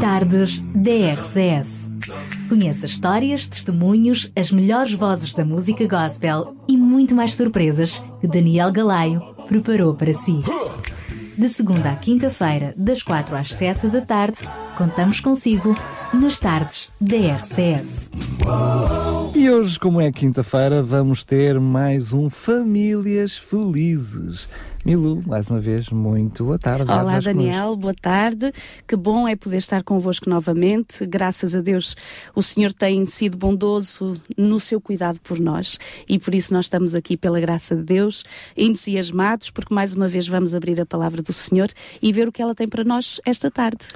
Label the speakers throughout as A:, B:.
A: Tardes DRCS. Conheça histórias, testemunhos, as melhores vozes da música gospel e muito mais surpresas que Daniel Galaio preparou para si. De segunda à quinta-feira, das quatro às sete da tarde, contamos consigo nas tardes DRCS.
B: E hoje, como é quinta-feira, vamos ter mais um Famílias Felizes. Milu, mais uma vez, muito boa tarde.
C: Olá, Daniel, boa tarde. Que bom é poder estar convosco novamente. Graças a Deus, o Senhor tem sido bondoso no seu cuidado por nós e por isso nós estamos aqui, pela graça de Deus, entusiasmados, porque mais uma vez vamos abrir a palavra do Senhor e ver o que ela tem para nós esta tarde.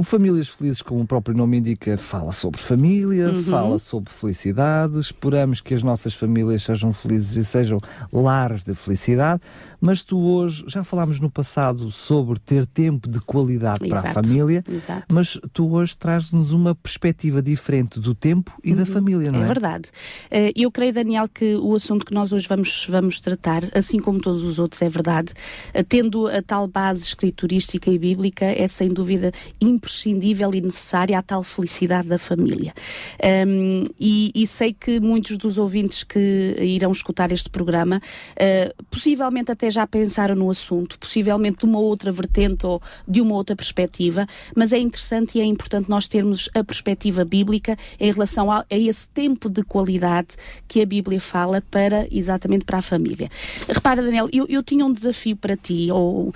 B: O Famílias Felizes, como o próprio nome indica, fala sobre família, uhum. fala sobre felicidade. Esperamos que as nossas famílias sejam felizes e sejam lares de felicidade. Mas tu hoje, já falámos no passado sobre ter tempo de qualidade
C: exato,
B: para a família,
C: exato.
B: mas tu hoje trazes-nos uma perspectiva diferente do tempo e uhum. da família, não é?
C: É verdade. Eh, eu creio, Daniel, que o assunto que nós hoje vamos, vamos tratar, assim como todos os outros, é verdade, eh, tendo a tal base escriturística e bíblica, é sem dúvida impressionante imprescindível e necessária à tal felicidade da família. Um, e, e, sei que muitos dos ouvintes que irão escutar este programa uh, possivelmente até já pensaram no assunto, possivelmente de uma outra vertente ou de uma outra perspectiva, mas é interessante e é importante nós termos a perspectiva bíblica em relação a, a esse tempo de qualidade que a Bíblia fala para exatamente para a família. Repara, Daniel, eu, eu tinha um desafio para ti, ou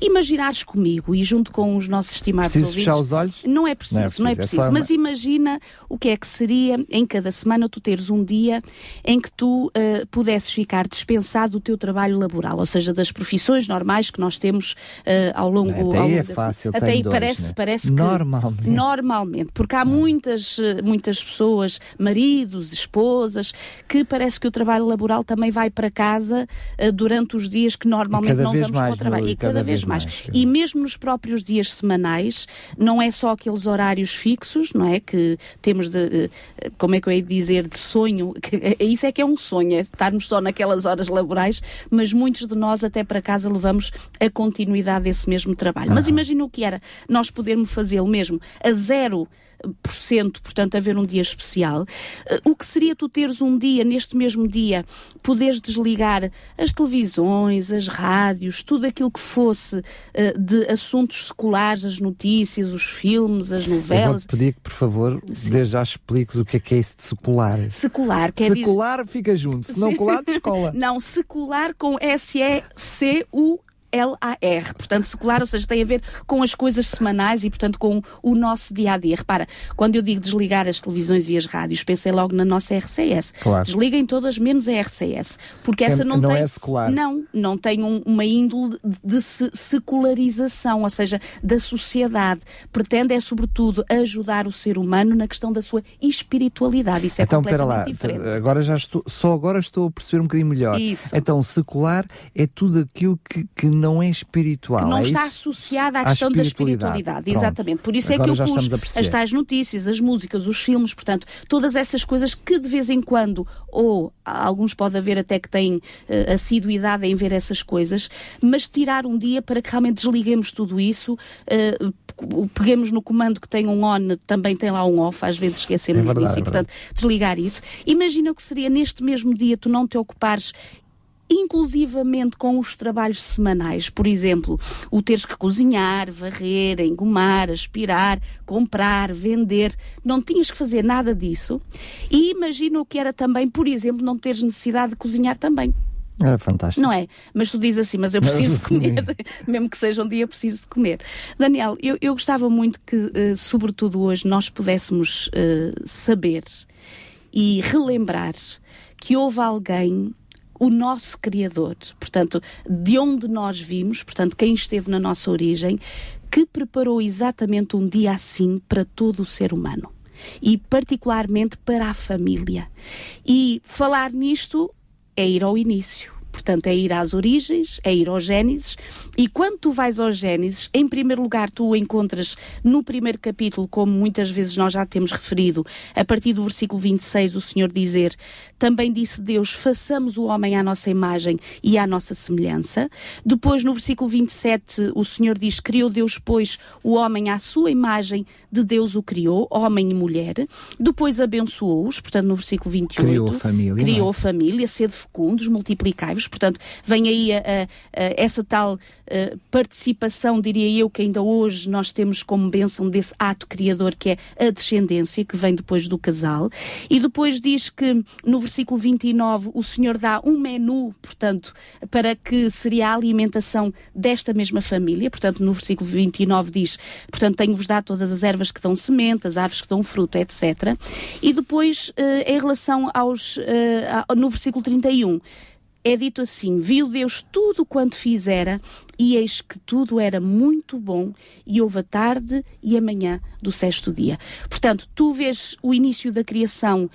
C: imaginares comigo e junto com os nossos estimados
B: Preciso
C: ouvintes,
B: fechar os olhos?
C: Não é preciso, não é preciso. Não é preciso. É mas imagina o que é que seria em cada semana tu teres um dia em que tu uh, pudesses ficar dispensado do teu trabalho laboral, ou seja, das profissões normais que nós temos uh, ao longo,
B: até
C: ao longo
B: é fácil,
C: Até aí
B: dois,
C: parece,
B: né?
C: parece que
B: normalmente.
C: normalmente, porque há muitas, eh, muitas pessoas, maridos, esposas, que parece que o trabalho laboral também vai para casa uh, durante os dias que normalmente não vamos
B: mais,
C: para o trabalho.
B: E
C: cada,
B: cada
C: vez,
B: vez
C: mais.
B: mais.
C: E mesmo nos próprios dias semanais, não é só aqueles horários fixos, não é? Que temos de, como é que eu ia dizer, de sonho, que, isso é que é um sonho, é estarmos só naquelas horas laborais, mas muitos de nós até para casa levamos a continuidade desse mesmo trabalho. Mas imagina o que era nós podermos fazê-lo mesmo a zero portanto, haver um dia especial. Uh, o que seria tu teres um dia, neste mesmo dia, poderes desligar as televisões, as rádios, tudo aquilo que fosse uh, de assuntos seculares, as notícias, os filmes, as novelas.
B: Eu pedir que, por favor, desde já expliques o que é que é isso de secular.
C: Secular, quer
B: Secular dizer... fica junto, se não colar, descola.
C: não, secular com S-E-C-U L-A-R, portanto secular, ou seja, tem a ver com as coisas semanais e, portanto, com o nosso dia a dia. Repara, quando eu digo desligar as televisões e as rádios, pensei logo na nossa RCS.
B: Claro.
C: Desliguem todas menos a RCS, porque essa não,
B: não
C: tem.
B: é secular.
C: Não, não tem um, uma índole de, secularização, ou seja, da sociedade. Pretende, é sobretudo, ajudar o ser humano na questão da sua espiritualidade. Isso é
B: então,
C: completamente
B: lá,
C: diferente.
B: Agora já estou, só agora estou a perceber um bocadinho melhor.
C: Isso.
B: Então, secular é tudo aquilo que, que não é espiritual.
C: Que não
B: é
C: está associada à
B: À
C: questão da
B: espiritualidade.
C: espiritualidade.
B: Pronto.
C: Exatamente. Por isso
B: Agora
C: é que eu pus as tais notícias, as músicas, os filmes, portanto, todas essas coisas que de vez em quando, ou alguns pode haver até que têm uh, assiduidade em ver essas coisas, mas tirar um dia para que realmente desliguemos tudo isso, uh, peguemos no comando que tem um on, também tem lá um off, às vezes esquecemos
B: É verdade,
C: disso,
B: é
C: e portanto, desligar isso. Imagina o que seria neste mesmo dia tu não te ocupares inclusivamente com os trabalhos semanais, por exemplo, o teres que cozinhar, varrer, engomar, aspirar, comprar, vender, não tinhas que fazer nada disso. E imagina o que era também, por exemplo, não teres necessidade de cozinhar também.
B: É fantástico.
C: Não é? Mas tu dizes assim, mas eu preciso de comer, mesmo que seja um dia, preciso de comer. Daniel, eu, eu gostava muito que, uh, sobretudo hoje, nós pudéssemos uh, saber e relembrar que houve alguém o nosso Criador, portanto, de onde nós vimos, portanto, quem esteve na nossa origem, que preparou exatamente um dia assim para todo o ser humano e particularmente para a família. E falar nisto é ir ao início. Portanto, é ir às origens, é ir ao Gênesis, e quando tu vais ao Gênesis, em primeiro lugar, tu o encontras no primeiro capítulo, como muitas vezes nós já temos referido, a partir do versículo 26, o Senhor dizer: Também disse Deus, façamos o homem à nossa imagem e à nossa semelhança. Depois, no versículo 27, o Senhor diz: Criou Deus, pois, o homem à sua imagem, de Deus o criou, homem e mulher. Depois abençoou-os, portanto, no versículo 28.
B: Criou a família.
C: Criou
B: é?
C: a família, sede fecundos, multiplicai-vos. Portanto, vem aí a, a, a, essa tal participação, diria eu, que ainda hoje nós temos como bênção desse ato criador que é a descendência, que vem depois do casal. E depois diz que no versículo 29 o Senhor dá um menu, portanto, para que seria a alimentação desta mesma família. Portanto, no versículo 29 diz, portanto, tenho-vos dado todas as ervas que dão semente, as árvores que dão fruto, etc. E depois, em relação aos, no versículo 31, é dito assim: Viu Deus tudo quanto fizera, e eis que tudo era muito bom, e houve a tarde e a manhã do sexto dia. Portanto, tu vês o início da criação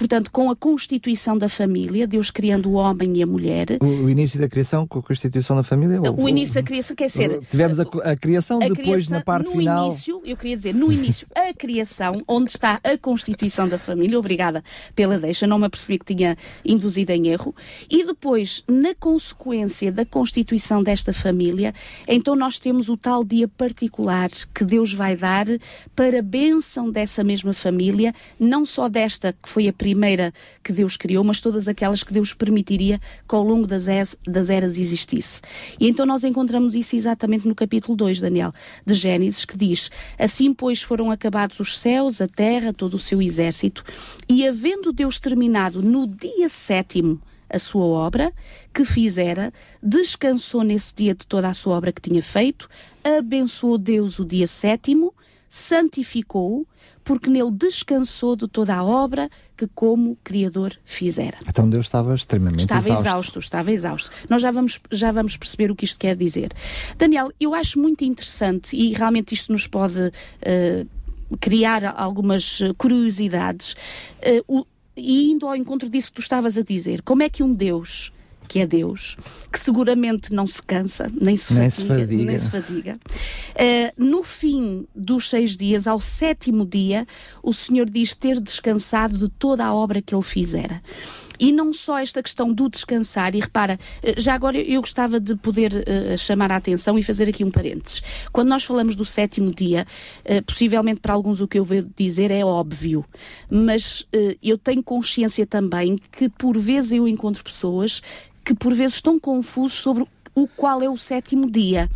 C: portanto, com a constituição da família, Deus criando o homem e a mulher.
B: O, o início da criação com a constituição da família?
C: O, o início da criação quer ser.
B: Tivemos a, a criação, a depois criação, na parte
C: no
B: final.
C: No início, eu queria dizer, no início, a criação, onde está a constituição da família. Obrigada pela deixa, não me apercebi que tinha induzido em erro. E depois, na consequência da constituição desta família, então nós temos o tal dia particular que Deus vai dar para a bênção dessa mesma família, não só desta que foi a primeira primeira que Deus criou, mas todas aquelas que Deus permitiria que ao longo das, eras, das eras existisse. E então nós encontramos isso exatamente no capítulo 2, Daniel, de Gênesis, que diz: Assim, pois, foram acabados os céus, a terra, todo o seu exército, e havendo Deus terminado no dia sétimo a sua obra que fizera, descansou nesse dia de toda a sua obra que tinha feito, abençoou Deus o dia sétimo, santificou-o porque nele descansou de toda a obra que como Criador fizera.
B: Então Deus estava extremamente
C: estava
B: exausto.
C: exausto. Estava exausto. Nós já vamos, já vamos perceber o que isto quer dizer. Daniel, eu acho muito interessante e realmente isto nos pode uh, criar algumas curiosidades. Uh, o, e indo ao encontro disso que tu estavas a dizer, como é que um Deus que é Deus, que seguramente não se cansa, nem se
B: nem
C: fatiga.
B: Se fadiga.
C: Nem se fadiga. Uh, no fim dos seis dias, ao sétimo dia, o Senhor diz ter descansado de toda a obra que ele fizera. E não só esta questão do descansar, e repara, já agora eu gostava de poder uh, chamar a atenção e fazer aqui um parênteses. Quando nós falamos do sétimo dia, uh, possivelmente para alguns o que eu vou dizer é óbvio, mas uh, eu tenho consciência também que por vezes eu encontro pessoas que por vezes estão confusos sobre o qual é o sétimo dia.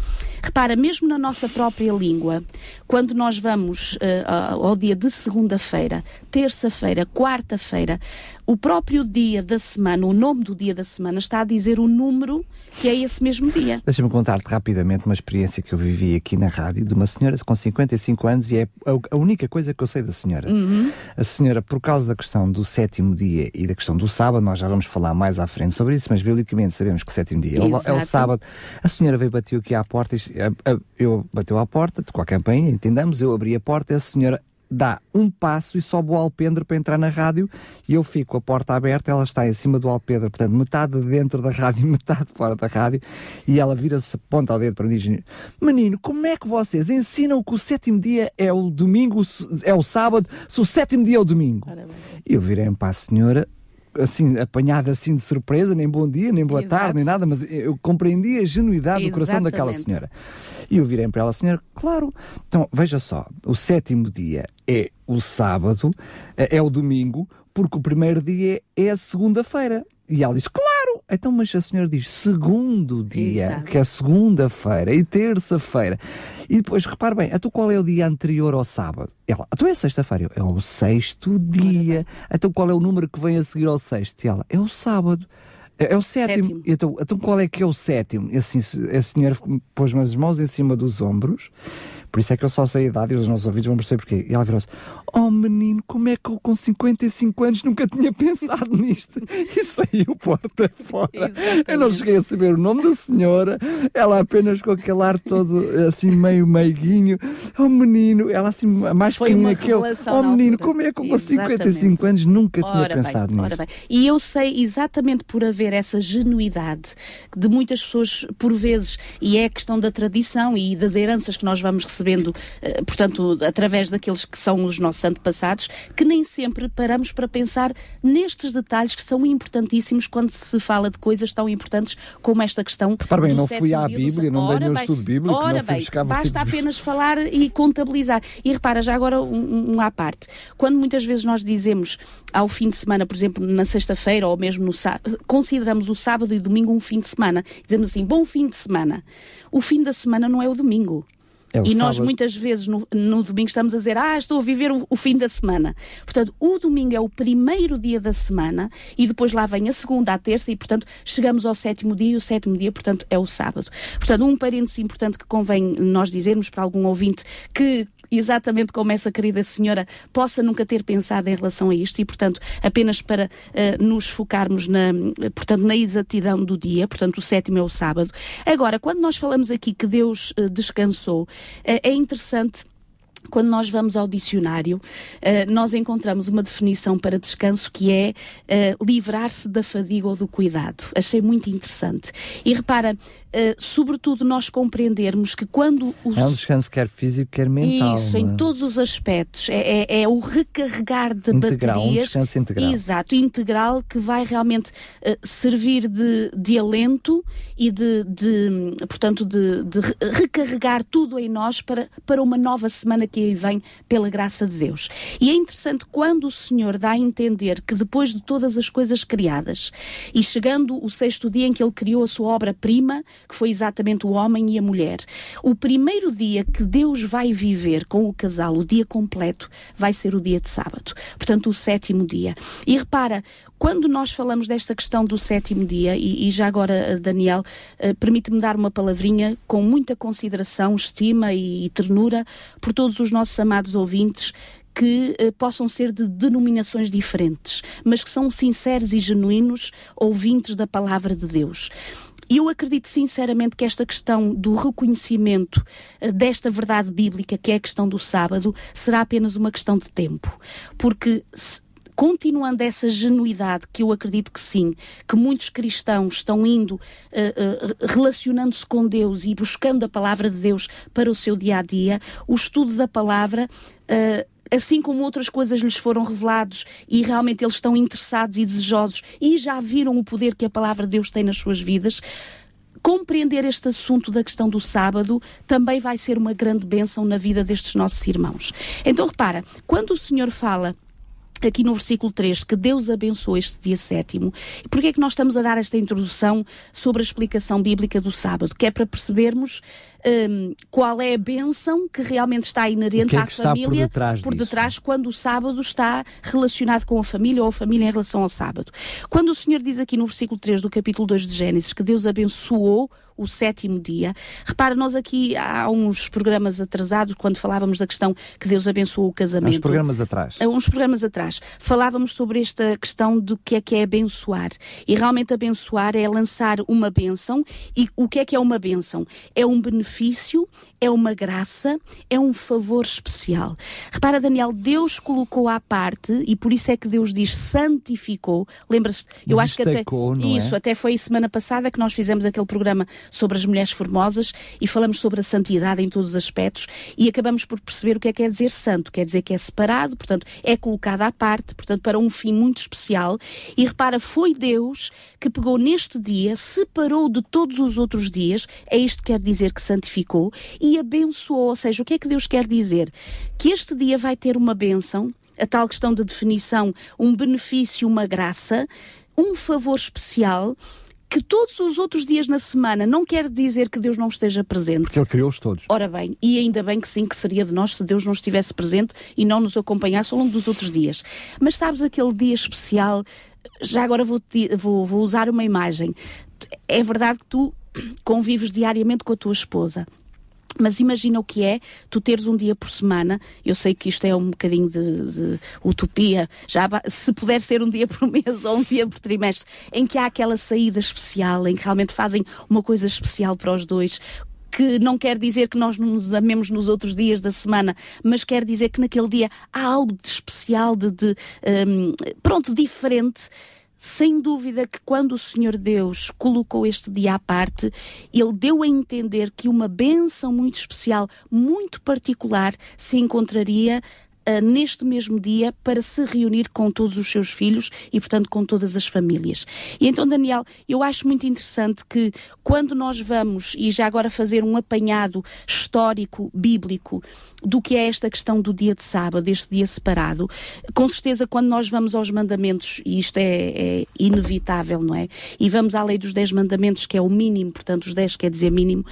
C: Repara, mesmo na nossa própria língua, quando nós vamos uh, ao dia de segunda-feira, terça-feira, quarta-feira, o próprio dia da semana, o nome do dia da semana, está a dizer o número que é esse mesmo dia.
B: Deixa-me contar-te rapidamente uma experiência que eu vivi aqui na rádio de uma senhora com 55 anos e é a única coisa que eu sei da senhora.
C: Uhum.
B: A senhora, por causa da questão do sétimo dia e da questão do sábado, nós já vamos falar mais à frente sobre isso, mas biblicamente sabemos que o sétimo dia Exato. é o sábado. A senhora veio bateu aqui à porta, eu bateu à porta, tocou a campainha, entendamos, eu abri a porta e a senhora dá um passo e sobe o alpendre para entrar na rádio e eu fico com a porta aberta, ela está em cima do alpendre, portanto, metade dentro da rádio, metade fora da rádio, e ela vira-se, ponta ao dedo para mim e diz: Menino, como é que vocês ensinam que o sétimo dia é o domingo, é o sábado, se o sétimo dia é o domingo? E eu virei-me para a senhora, assim, apanhada assim de surpresa, nem bom dia, nem boa
C: Exato.
B: tarde, nem nada, mas eu compreendi a genuidade do coração
C: Exatamente.
B: daquela senhora. E eu virei para ela, senhora, claro. Então, veja só, o sétimo dia é o sábado, é o domingo, porque o primeiro dia é a segunda-feira. E ela diz, claro! Então, mas a senhora diz segundo dia,
C: Exato.
B: que é segunda-feira e terça-feira. E depois, repare bem, então qual é o dia anterior ao sábado? Ela, então é sexta-feira. É o sexto dia. Então qual é o número que vem a seguir ao sexto? E ela, é o sábado. É, é o sétimo.
C: Sétimo.
B: Então, então qual é que é o sétimo? E assim, a senhora pôs as mãos em cima dos ombros, Por isso é que eu só sei a idade e os nossos ouvidos vão perceber porquê. E ela virou-se: Oh menino, como é que eu com 55 anos nunca tinha pensado nisto? E saiu porta fora. Exatamente. Eu não cheguei a saber o nome da senhora, ela apenas com aquele ar todo assim meio meiguinho. Oh menino, ela assim mais
C: Foi
B: pequenina que eu. Oh menino, como é que eu com 55 anos nunca ora tinha pensado bem, nisto? Ora bem.
C: E eu sei exatamente por haver essa genuidade de muitas pessoas, por vezes, e é a questão da tradição e das heranças que nós vamos recebendo, eh, portanto, através daqueles que são os nossos antepassados, que nem sempre paramos para pensar nestes detalhes que são importantíssimos quando se fala de coisas tão importantes como esta questão.
B: Repara bem, não fui à Bíblia, não dei nenhum estudo bíblico,
C: ora bem, basta apenas falar e contabilizar. E repara, já agora um, um à parte, quando muitas vezes nós dizemos ao fim de semana, por exemplo, na sexta-feira ou mesmo no sábado, consideramos o sábado e o domingo um fim de semana, dizemos assim, bom fim de semana. O fim da semana não é o domingo. É e nós muitas vezes no, no, domingo estamos a dizer, ah, estou a viver o, o, fim da semana. Portanto, o domingo é o primeiro dia da semana e depois lá vem a segunda, a terça e, portanto, chegamos ao sétimo dia e o sétimo dia, portanto, é o sábado. Portanto, um parênteses importante que convém nós dizermos para algum ouvinte que exatamente como essa querida senhora possa nunca ter pensado em relação a isto e, portanto, apenas para uh, nos focarmos na, portanto, na exatidão do dia, portanto, o sétimo é o sábado. Agora, quando nós falamos aqui que Deus uh, descansou, uh, é interessante quando nós vamos ao dicionário, nós encontramos uma definição para descanso que é livrar-se da fadiga ou do cuidado. Achei muito interessante. E repara, uh, sobretudo nós compreendermos que quando...
B: O... É um descanso quer físico, quer mental.
C: Isso, em é? todos os aspectos. É, é, é, o recarregar de
B: integral,
C: baterias.
B: Um descanso integral.
C: Exato, integral, que vai realmente servir de, de alento e de, de portanto, de, de recarregar tudo em nós para, para uma nova semana que aí vem pela graça de Deus. E é interessante quando o Senhor dá a entender que depois de todas as coisas criadas e chegando o sexto dia em que ele criou a sua obra-prima, que foi exatamente o homem e a mulher, o primeiro dia que Deus vai viver com o casal, o dia completo, vai ser o dia de sábado. Portanto, o sétimo dia. E repara, quando nós falamos desta questão do sétimo dia, e, e já agora, eh, Daniel, uh, permite-me dar uma palavrinha com muita consideração, estima e, e ternura por todos os nossos amados ouvintes que uh, possam ser de denominações diferentes, mas que são sinceros e genuínos ouvintes da palavra de Deus. Eu acredito sinceramente que esta questão do reconhecimento uh, desta verdade bíblica, que é a questão do sábado, será apenas uma questão de tempo. Porque continuando essa genuidade, que eu acredito que sim, que muitos cristãos estão indo, uh, uh, relacionando-se com Deus e buscando a palavra de Deus para o seu dia a dia, o estudo da palavra. Uh, assim como outras coisas lhes foram revelados e realmente eles estão interessados e desejosos e já viram o poder que a palavra de Deus tem nas suas vidas, compreender este assunto da questão do sábado também vai ser uma grande bênção na vida destes nossos irmãos. Então repara, quando o Senhor fala aqui no versículo 3, que Deus abençoe este dia sétimo. E porquê é que nós estamos a dar esta introdução sobre a explicação bíblica do sábado? Que é para percebermos um, qual é a bênção que realmente está inerente
B: é
C: à família
B: por detrás,
C: por detrás quando o sábado está relacionado com a família ou a família em relação ao sábado. Quando o Senhor diz aqui no versículo 3 do capítulo 2 de Gênesis que Deus abençoou o sétimo dia. Repara, nós aqui há uns programas atrasados, quando falávamos da questão que Deus abençoou o casamento. Há uns
B: programas atrás.
C: Há uns programas atrás. Falávamos sobre esta questão do que é que é abençoar. E realmente abençoar é lançar uma bênção. E o que é que é uma bênção? É um benefício benefício, é uma graça, é um favor especial. Repara, Daniel, Deus colocou à parte, e por isso é que Deus diz santificou. Lembra-se, eu acho que até. Isso,
B: é?
C: até foi semana passada que nós fizemos aquele programa sobre as mulheres formosas e falamos sobre a santidade em todos os aspectos e acabamos por perceber o que é que quer dizer santo. Quer dizer que é separado, portanto, é colocado à parte, portanto, para um fim muito especial. E repara, foi Deus que pegou neste dia, separou de todos os outros dias, é isto que quer dizer que santificou santificou e abençoou. Ou seja, o que é que Deus quer dizer? Que este dia vai ter uma bênção, a tal questão de definição, um benefício, uma graça, um favor especial que todos os outros dias na semana não quer dizer que Deus não esteja presente.
B: Porque Ele criou-os todos.
C: Ora bem, e ainda bem que sim, que seria de nós se Deus não estivesse presente e não nos acompanhasse ao longo dos outros dias. Mas sabes aquele dia especial, já agora vou, vou, vou usar uma imagem. É verdade que tu convives diariamente com a tua esposa. Mas imagina o que é tu teres um dia por semana. Eu sei que isto é um bocadinho de, de, utopia, já se puder ser um dia por mês ou um dia por trimestre, em que há aquela saída especial, em que realmente fazem uma coisa especial para os dois, que não quer dizer que nós não nos amemos nos outros dias da semana, mas quer dizer que naquele dia há algo de especial, de, de um, pronto, diferente sem dúvida que quando o Senhor Deus colocou este dia à parte, ele deu a entender que uma bênção muito especial, muito particular, se encontraria neste mesmo dia para se reunir com todos os seus filhos e, portanto, com todas as famílias. E então, Daniel, eu acho muito interessante que quando nós vamos, e já agora fazer um apanhado histórico, bíblico, do que é esta questão do dia de sábado, este dia separado, com certeza quando nós vamos aos mandamentos, e isto é, é inevitável, não é? E vamos à lei dos 10 mandamentos, que é o mínimo, portanto, os 10 quer dizer mínimo,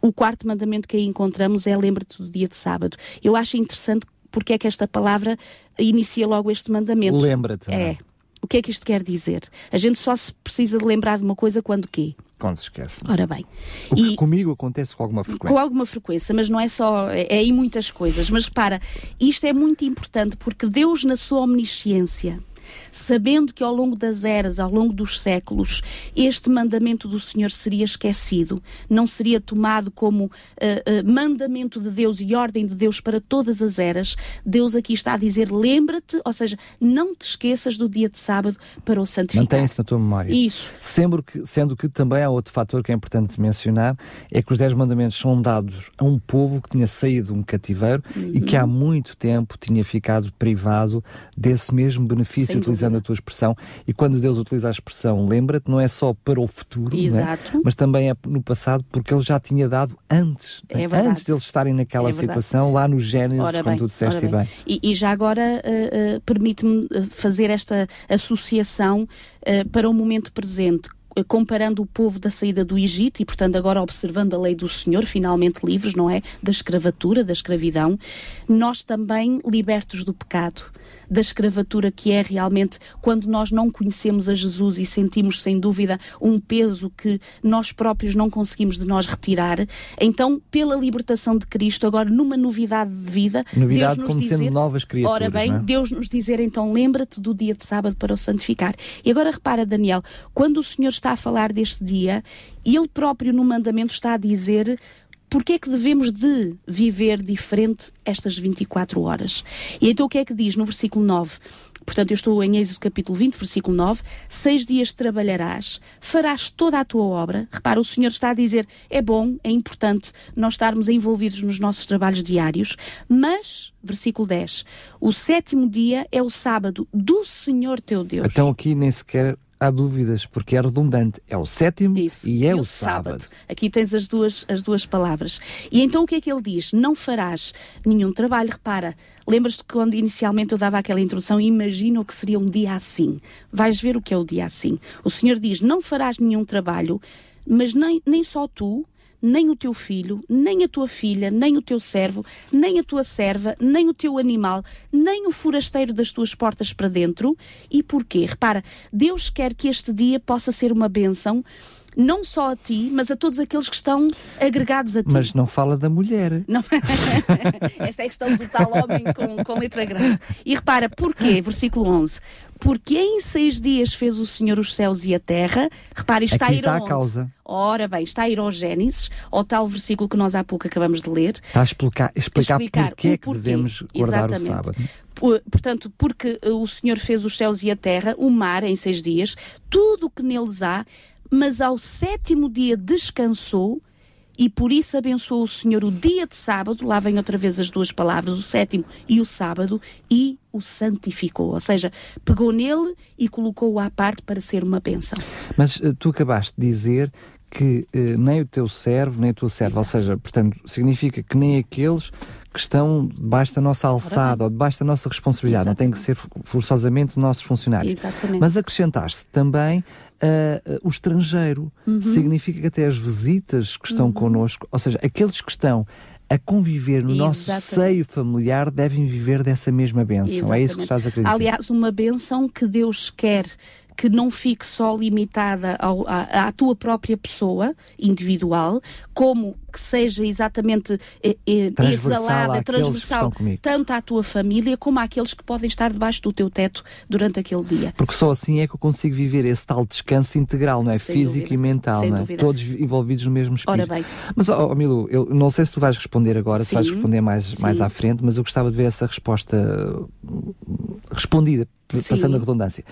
C: o quarto mandamento que aí encontramos é lembra-te do dia de sábado. Eu acho interessante porque é que esta palavra inicia logo este mandamento.
B: Lembra-te.
C: É? é. O que é que isto quer dizer? A gente só se precisa de lembrar de uma coisa quando quê?
B: Quando se esquece.
C: Ora bem.
B: O que e, comigo acontece com alguma frequência.
C: Com alguma frequência, mas não é só, é, é em muitas coisas. Mas repara, isto é muito importante porque Deus, na sua omnisciência, sabendo que ao longo das eras, ao longo dos séculos, este mandamento do Senhor seria esquecido, não seria tomado como uh, uh, mandamento de Deus e ordem de Deus para todas as eras. Deus aqui está a dizer: lembra-te, ou seja, não te esqueças do dia de sábado para o santificar.
B: Mantém-se na tua memória.
C: Isso.
B: Sendo que, sendo que também há outro fator que é importante mencionar: é que os Dez Mandamentos são dados a um povo que tinha saído de um cativeiro uhum. e que há muito tempo tinha ficado privado desse mesmo benefício utilizando a tua expressão. E quando Deus utiliza a expressão, lembra-te, não é só para o futuro, é? mas também é no passado, porque Ele já tinha dado antes, é antes deles estarem naquela é situação, lá no Gênesis, como bem, tu disseste bem. bem.
C: E, e, já agora uh, uh, permite-me fazer esta associação uh, para o momento presente comparando o povo da saída do Egito e, portanto, agora observando a lei do Senhor, finalmente livres, não é? Da escravatura, da escravidão, nós também libertos do pecado da escravatura que é realmente quando nós não conhecemos a Jesus e sentimos sem dúvida um peso que nós próprios não conseguimos de nós retirar. Então, pela libertação de Cristo, agora numa novidade de vida,
B: novidade
C: Deus
B: nos como
C: dizer,
B: sendo novas criaturas.
C: Ora bem,
B: é?
C: Deus nos dizer então, lembra-te do dia de sábado para o santificar. E agora repara, Daniel, quando o Senhor está a falar deste dia, ele próprio no mandamento está a dizer porque é que devemos de viver diferente estas 24 horas? E então o que é que diz no versículo 9? Portanto, eu estou em Êxodo capítulo 20, versículo 9. Seis dias trabalharás, farás toda a tua obra. Repara, o Senhor está a dizer: é bom, é importante nós estarmos envolvidos nos nossos trabalhos diários, mas, versículo 10, o sétimo dia é o sábado do Senhor teu Deus.
B: Então aqui nem sequer há dúvidas, porque é redundante. É o sétimo Isso. e é e o, sábado. sábado.
C: Aqui tens as duas, as duas palavras. E então o que é que ele diz? Não farás nenhum trabalho. Repara, lembras-te quando inicialmente eu dava aquela introdução? Imagina o que seria um dia assim. Vais ver o que é o dia assim. O Senhor diz: Não farás nenhum trabalho, mas nem, nem só tu, nem o teu filho, nem a tua filha, nem o teu servo, nem a tua serva, nem o teu animal, nem o forasteiro das tuas portas para dentro. E porquê? Repara, Deus quer que este dia possa ser uma bênção não só a ti, mas a todos aqueles que estão agregados a ti.
B: Mas não fala da mulher.
C: Não. Esta é a questão do tal homem com, com letra grande. E repara, porquê? Versículo 11. Porque em seis dias fez o Senhor os céus e a terra. Repare, está
B: Aqui
C: a ir está
B: a causa.
C: Ora bem, está a ir ao Gênesis, ao tal versículo que nós há pouco acabamos de ler.
B: Está a explicar, explicar, explicar porquê, é que devemos guardar Exatamente. o sábado.
C: Portanto, porque o Senhor fez os céus e a terra, o mar em seis dias, tudo o que neles há, mas ao sétimo dia descansou e por isso abençoou o Senhor o dia de sábado, lá vem outra vez as duas palavras, o sétimo e o sábado, e o santificou. Ou seja, pegou nele e colocou-o à parte para ser uma bênção.
B: Mas uh, tu acabaste de dizer que uh, nem o teu servo, nem a tua serva, ou seja, portanto, significa que nem aqueles que estão debaixo da nossa alçada ou debaixo da nossa responsabilidade, Exatamente. não tem que ser forçosamente nossos funcionários.
C: Exatamente.
B: Mas acrescentaste também uh, o estrangeiro. Uhum. Significa que até as visitas que estão uhum. connosco, ou seja, aqueles que estão a conviver no Exatamente. nosso seio familiar devem viver dessa mesma bênção. Exatamente. É isso que estás a querer dizer.
C: Aliás, uma bênção que Deus quer que não fique só limitada ao, à, à, tua própria pessoa individual, como que seja exatamente eh, eh, exalada, transversal, tanto à tua família como àqueles que podem estar debaixo do teu teto durante aquele dia.
B: Porque só assim é que eu consigo viver esse tal descanso integral, não é? Sem Físico dúvida. e mental, Sem não é? Dúvida. Todos envolvidos no mesmo espírito. Ora bem. Mas, oh, Milu, eu não sei se tu vais responder agora, Sim. se vais responder mais, mais à frente, mas eu gostava de ver essa resposta respondida passando Sim. a redundância.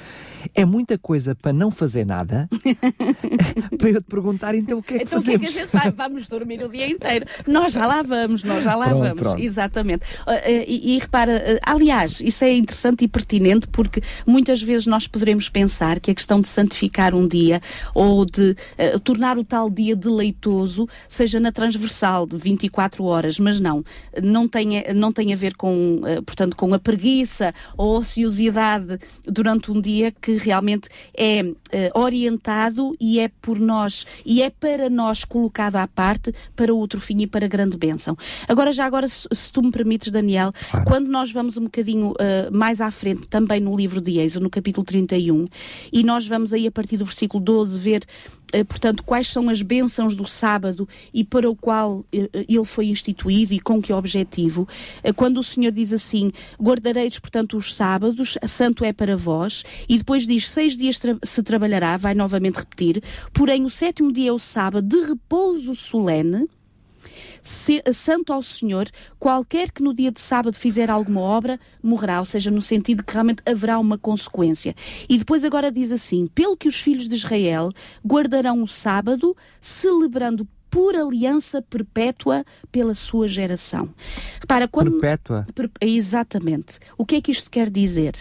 B: É muita coisa para não fazer nada, para eu te perguntar então o que é que
C: então,
B: fazemos.
C: Então o que é que a gente faz? Vamos dormir o dia inteiro. Nós já lá vamos, nós já lá pronto, vamos. Pronto. Exatamente. Uh, e, e, repara, uh, aliás, isso é interessante e pertinente porque muitas vezes nós poderemos pensar que a questão de santificar um dia ou de uh, tornar o tal dia deleitoso seja na transversal de 24 horas, mas não. Não tem, não tem a ver com, portanto, com a preguiça ou a ociosidade durante um dia que realmente é uh, orientado e é por nós e é para nós colocado à parte para outro fim e para grande bênção. Agora, já agora, se, se tu me permites, Daniel, claro. quando nós vamos um bocadinho uh, mais à frente, também no livro de Êxodo, no capítulo 31, e nós vamos aí a partir do versículo 12 ver portanto, quais são as bênçãos do sábado e para o qual eh, eh, ele foi instituído e com que objetivo. Quando o Senhor diz assim: guardareis, portanto, os sábados, santo é para vós, e depois diz: seis dias tra se trabalhará, vai novamente repetir, porém o sétimo dia é o sábado de repouso solene se, santo ao Senhor, qualquer que no dia de sábado fizer alguma obra, morrerá, ou seja, no sentido que realmente haverá uma consequência. E depois agora diz assim: pelo que os filhos de Israel guardarão o sábado, celebrando por aliança perpétua pela sua geração.
B: Repara, quando... Perpétua?
C: Exatamente. O que é que isto quer dizer?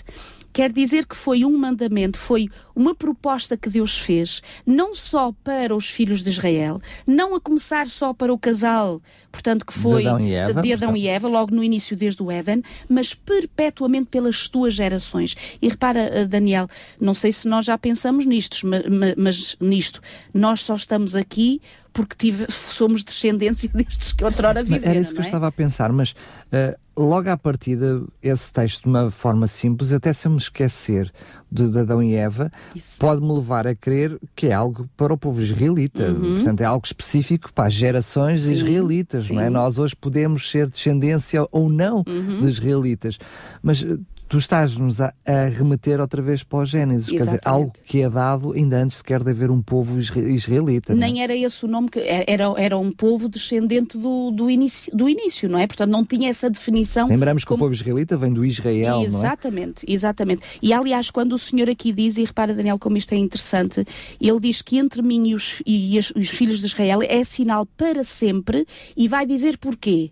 C: Quer dizer que foi um mandamento, foi uma proposta que Deus fez, não só para os filhos de Israel, não a começar só para o casal, portanto, que foi de Adão e Eva, Adão e Eva logo no início desde o Éden, mas perpetuamente pelas tuas gerações. E repara, eh, Daniel, não sei se nós já pensamos nisto, mas, mas nisto, nós só estamos aqui porque tive, somos descendência destes que outrora viveram.
B: Era isso que
C: é?
B: eu estava a pensar, mas uh, logo à partida, esse texto, de uma forma simples, até se eu me esquecer de, de Adão e Eva, pode-me levar a crer que é algo para o povo israelita. Uhum. Portanto, é algo específico para as gerações sim, israelitas, sim. não é? Nós hoje podemos ser descendência ou não uhum. de israelitas. Mas eh, tu estás-nos a, a, remeter outra vez para o Gênesis, quer dizer, algo que é dado ainda antes sequer de haver um povo israelita.
C: Nem é? era esse o nome, que era, era um povo descendente do, do, início, do início, não é? Portanto, não tinha essa definição.
B: Lembramos como... que o povo israelita vem do Israel,
C: exatamente, não é? Exatamente, E aliás, quando o Senhor aqui diz, e repara, Daniel, como isto é interessante, ele diz que entre mim e os, e os filhos de Israel é sinal para sempre e vai dizer porquê.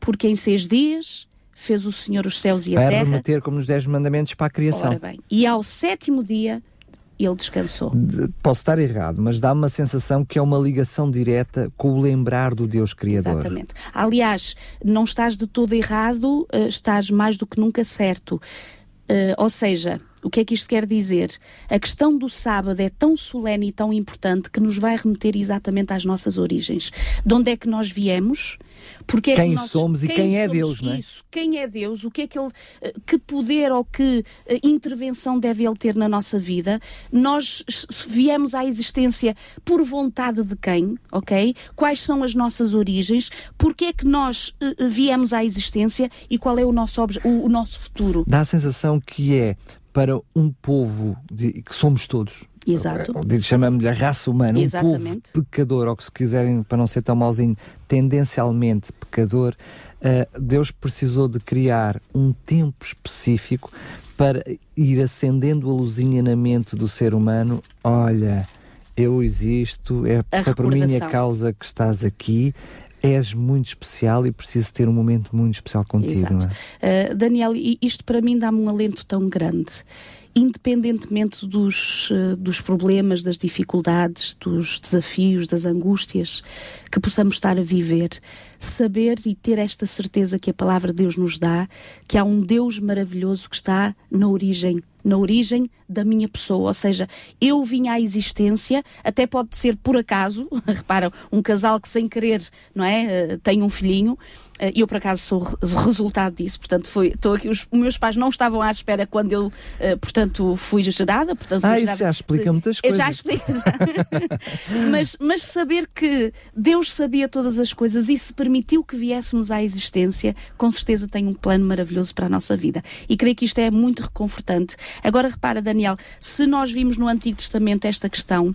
C: Porque em seis dias fez o Senhor os céus e a terra.
B: Vai remeter como nos dez mandamentos para a criação. Ora
C: bem, e ao sétimo dia ele descansou.
B: Posso estar errado, mas dá-me uma sensação que é uma ligação direta com o lembrar do Deus Criador.
C: Exatamente. Aliás, não estás de todo errado, eh, estás mais do que nunca certo. Uh, ou seja, o que é que isto quer dizer? A questão do sábado é tão solene e tão importante que nos vai remeter exatamente às nossas origens. De onde é que nós viemos?
B: Porque é quem que nós, somos e quem, quem é Deus, não é?
C: Isso, quem é Deus, o que é que ele, eh, que poder ou que eh, intervenção deve ele ter na nossa vida? Nós viemos à existência por vontade de quem, ok? Quais são as nossas origens? Porque é que nós uh, viemos à existência e qual é o nosso, o, o nosso futuro?
B: Dá a sensação que é para um povo de, que somos todos.
C: Exato.
B: Chamamos-lhe a raça humana, Exatamente. um povo pecador, ou que se quiserem, para não ser tão mauzinho, tendencialmente pecador. Uh, Deus precisou de criar um tempo específico para ir acendendo a luzinha na mente do ser humano. Olha, eu existo, é, é por minha causa que estás aqui és muito especial e preciso ter um momento muito especial contigo. Exato.
C: É? Uh, Daniel, isto para mim dá-me um alento tão grande. Independentemente dos, uh, dos problemas, das dificuldades, dos desafios, das angústias que possamos estar a viver, saber e ter esta certeza que a palavra de Deus nos dá, que há um Deus maravilhoso que está na origem na origem da minha pessoa, ou seja, eu vim à existência, até pode ser por acaso, repara, um casal que sem querer, não é, eh, tem um filhinho, eu, por acaso, sou resultado disso. Portanto, foi, estou aqui, os, meus pais não estavam à espera quando eu, uh, portanto, fui gerada. Portanto,
B: ah, isso
C: gerada,
B: já explica muitas coisas.
C: Já explica, já. mas, mas saber que Deus sabia todas as coisas e se permitiu que viéssemos à existência, com certeza tem um plano maravilhoso para a nossa vida. E creio que isto é muito reconfortante. Agora, repara, Daniel, se nós vimos no Antigo Testamento esta questão,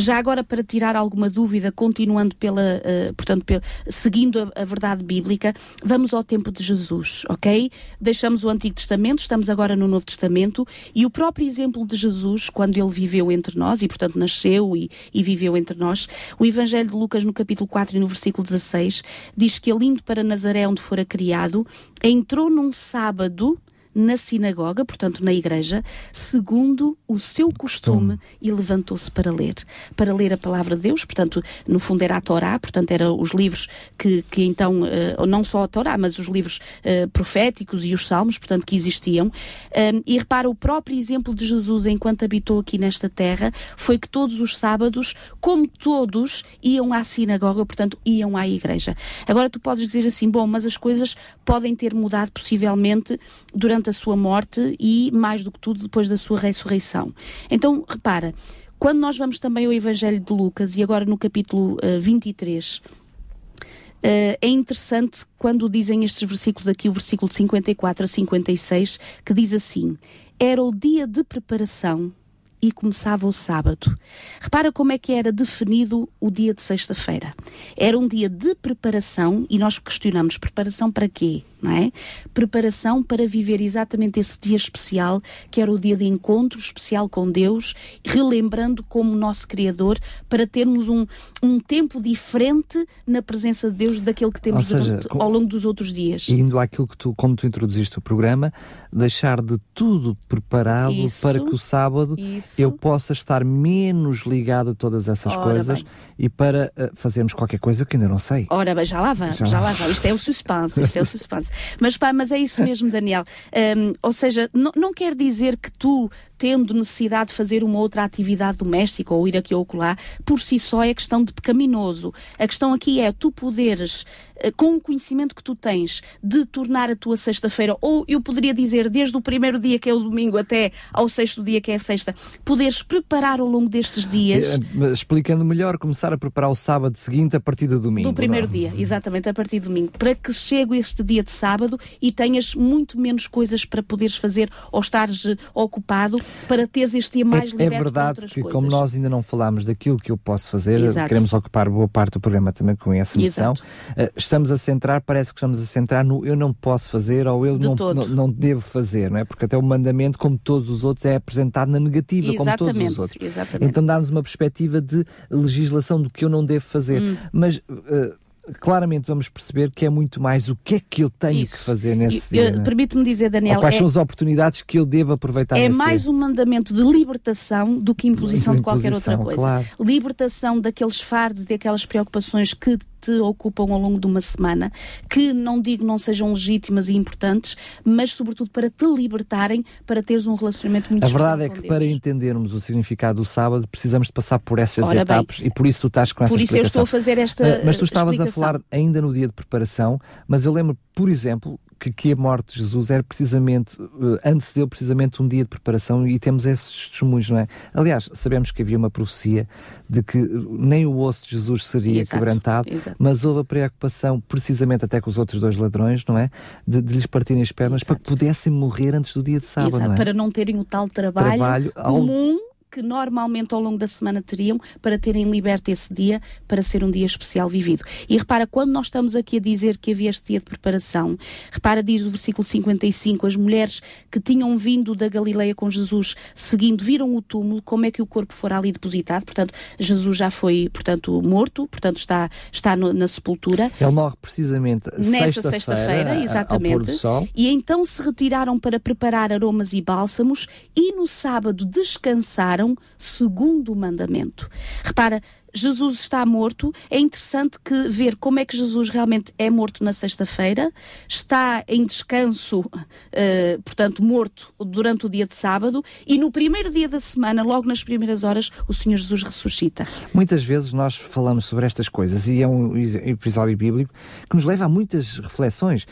C: já agora, para tirar alguma dúvida, continuando pela, uh, portanto, pela, seguindo a, a, verdade bíblica, vamos ao tempo de Jesus, ok? Deixamos o Antigo Testamento, estamos agora no Novo Testamento, e o próprio exemplo de Jesus, quando ele viveu entre nós, e portanto nasceu e, e viveu entre nós, o Evangelho de Lucas, no capítulo 4 e no versículo 16, diz que ele indo para Nazaré, onde fora criado, entrou num sábado na sinagoga, portanto na igreja, segundo o seu costume, e levantou-se para ler. Para ler a palavra de Deus, portanto, no fundo era a Torá, portanto, eram os livros que, que então, uh, não só a Torá, mas os livros uh, proféticos e os salmos, portanto, que existiam. Um, e repara, o próprio exemplo de Jesus enquanto habitou aqui nesta terra foi que todos os sábados, como todos, iam à sinagoga, portanto, iam à igreja. Agora tu podes dizer assim, bom, mas as coisas podem ter mudado possivelmente durante a sua morte e, mais do que tudo, depois da sua ressurreição. Então, repara, quando nós vamos também ao Evangelho de Lucas, e agora no capítulo uh, 23, uh, é interessante quando dizem estes versículos aqui, o versículo de 54 a 56, que diz assim: Era o dia de preparação e começava o sábado. Repara como é que era definido o dia de sexta-feira. Era um dia de preparação e nós questionamos: preparação para quê? Não é? Preparação para viver exatamente esse dia especial, que era o dia de encontro especial com Deus, relembrando como nosso Criador, para termos um, um tempo diferente na presença de Deus daquele que temos seja, durante, ao longo dos outros dias.
B: Indo àquilo que tu, como tu introduziste o programa, deixar de tudo preparado isso, para que o sábado isso. eu possa estar menos ligado a todas essas Ora coisas bem. e para uh, fazermos qualquer coisa que ainda não sei.
C: Ora bem, já lá vamos, já, já lá vamos. Isto é o suspense, isto é o suspense. Mas pá, mas é isso mesmo, Daniel. Um, ou seja, não quer dizer que tu tendo necessidade de fazer uma outra atividade doméstica ou ir aqui ou lá, por si só é questão de pecaminoso. A questão aqui é tu poderes, eh, com o conhecimento que tu tens, de tornar a tua sexta-feira, ou eu poderia dizer desde o primeiro dia que é o domingo até ao sexto dia que é a sexta, poderes preparar ao longo destes dias.
B: Eh, explicando melhor, começar a preparar o sábado seguinte a partir do domingo.
C: Do primeiro não? dia, exatamente, a partir do domingo, para que chegue este dia de sábado e tenhas muito menos coisas para poderes fazer ou estares eh, ocupado para teres este dia mais
B: é, É verdade que, coisas. como nós ainda não falámos daquilo que eu posso fazer, Exato. queremos ocupar boa parte do programa também com essa noção. Uh, estamos a centrar, parece que estamos a centrar no eu não posso fazer ou eu não, não, não, devo fazer, não é? Porque até o mandamento, como todos os outros, é apresentado na negativa, Exatamente. como todos os outros. Exatamente. Então dá-nos uma perspectiva de legislação do que eu não devo fazer. Hum. Mas. Uh, claramente vamos perceber que é muito mais o que é que eu tenho Isso. que fazer nesse dia. Né?
C: Permite-me dizer, Daniel.
B: Ou quais é, são as oportunidades que eu devo aproveitar
C: É mais dia? um mandamento de libertação do que imposição de, de qualquer outra coisa. Claro. Libertação daqueles fardos e aquelas preocupações que te ocupam ao longo de uma semana, que não digo não sejam legítimas e importantes, mas sobretudo para te libertarem, para teres um relacionamento muito
B: A verdade é que para entendermos o significado do sábado precisamos de passar por essas Ora etapas bem, e por isso tu estás com essa
C: Por isso
B: explicação.
C: eu estou a fazer esta uh,
B: Mas tu estavas a falar ainda no dia de preparação, mas eu lembro, por exemplo, que, que a morte de Jesus era precisamente, uh, antecedeu precisamente um dia de preparação e temos esses testemunhos, não é? Aliás, sabemos que havia uma profecia de que nem o osso de Jesus seria exato, quebrantado, exato. mas houve a preocupação, precisamente até com os outros dois ladrões, não é? De, de lhes partirem as pernas exato. para que pudessem morrer antes do dia de sábado, não é?
C: Para não terem o tal trabalho, trabalho comum ao que normalmente ao longo da semana teriam para terem liberto esse dia para ser um dia especial vivido. E repara, quando nós estamos aqui a dizer que havia este dia de preparação, repara, diz o versículo 55, as mulheres que tinham vindo da Galileia com Jesus, seguindo, viram o túmulo, como é que o corpo fora ali depositado, portanto, Jesus já foi, portanto, morto, portanto, está, está no, na sepultura.
B: Ele morre precisamente
C: nessa sexta-feira, sexta exatamente. E então se retiraram para preparar aromas e bálsamos e no sábado descansaram segundo o mandamento. Repara, Jesus está morto. É interessante que ver como é que Jesus realmente é morto na sexta-feira, está em descanso, uh, portanto, morto durante o dia de sábado, e no primeiro dia da semana, logo nas primeiras horas, o Senhor Jesus ressuscita.
B: Muitas vezes nós falamos sobre estas coisas e é um episódio bíblico que nos leva a muitas reflexões.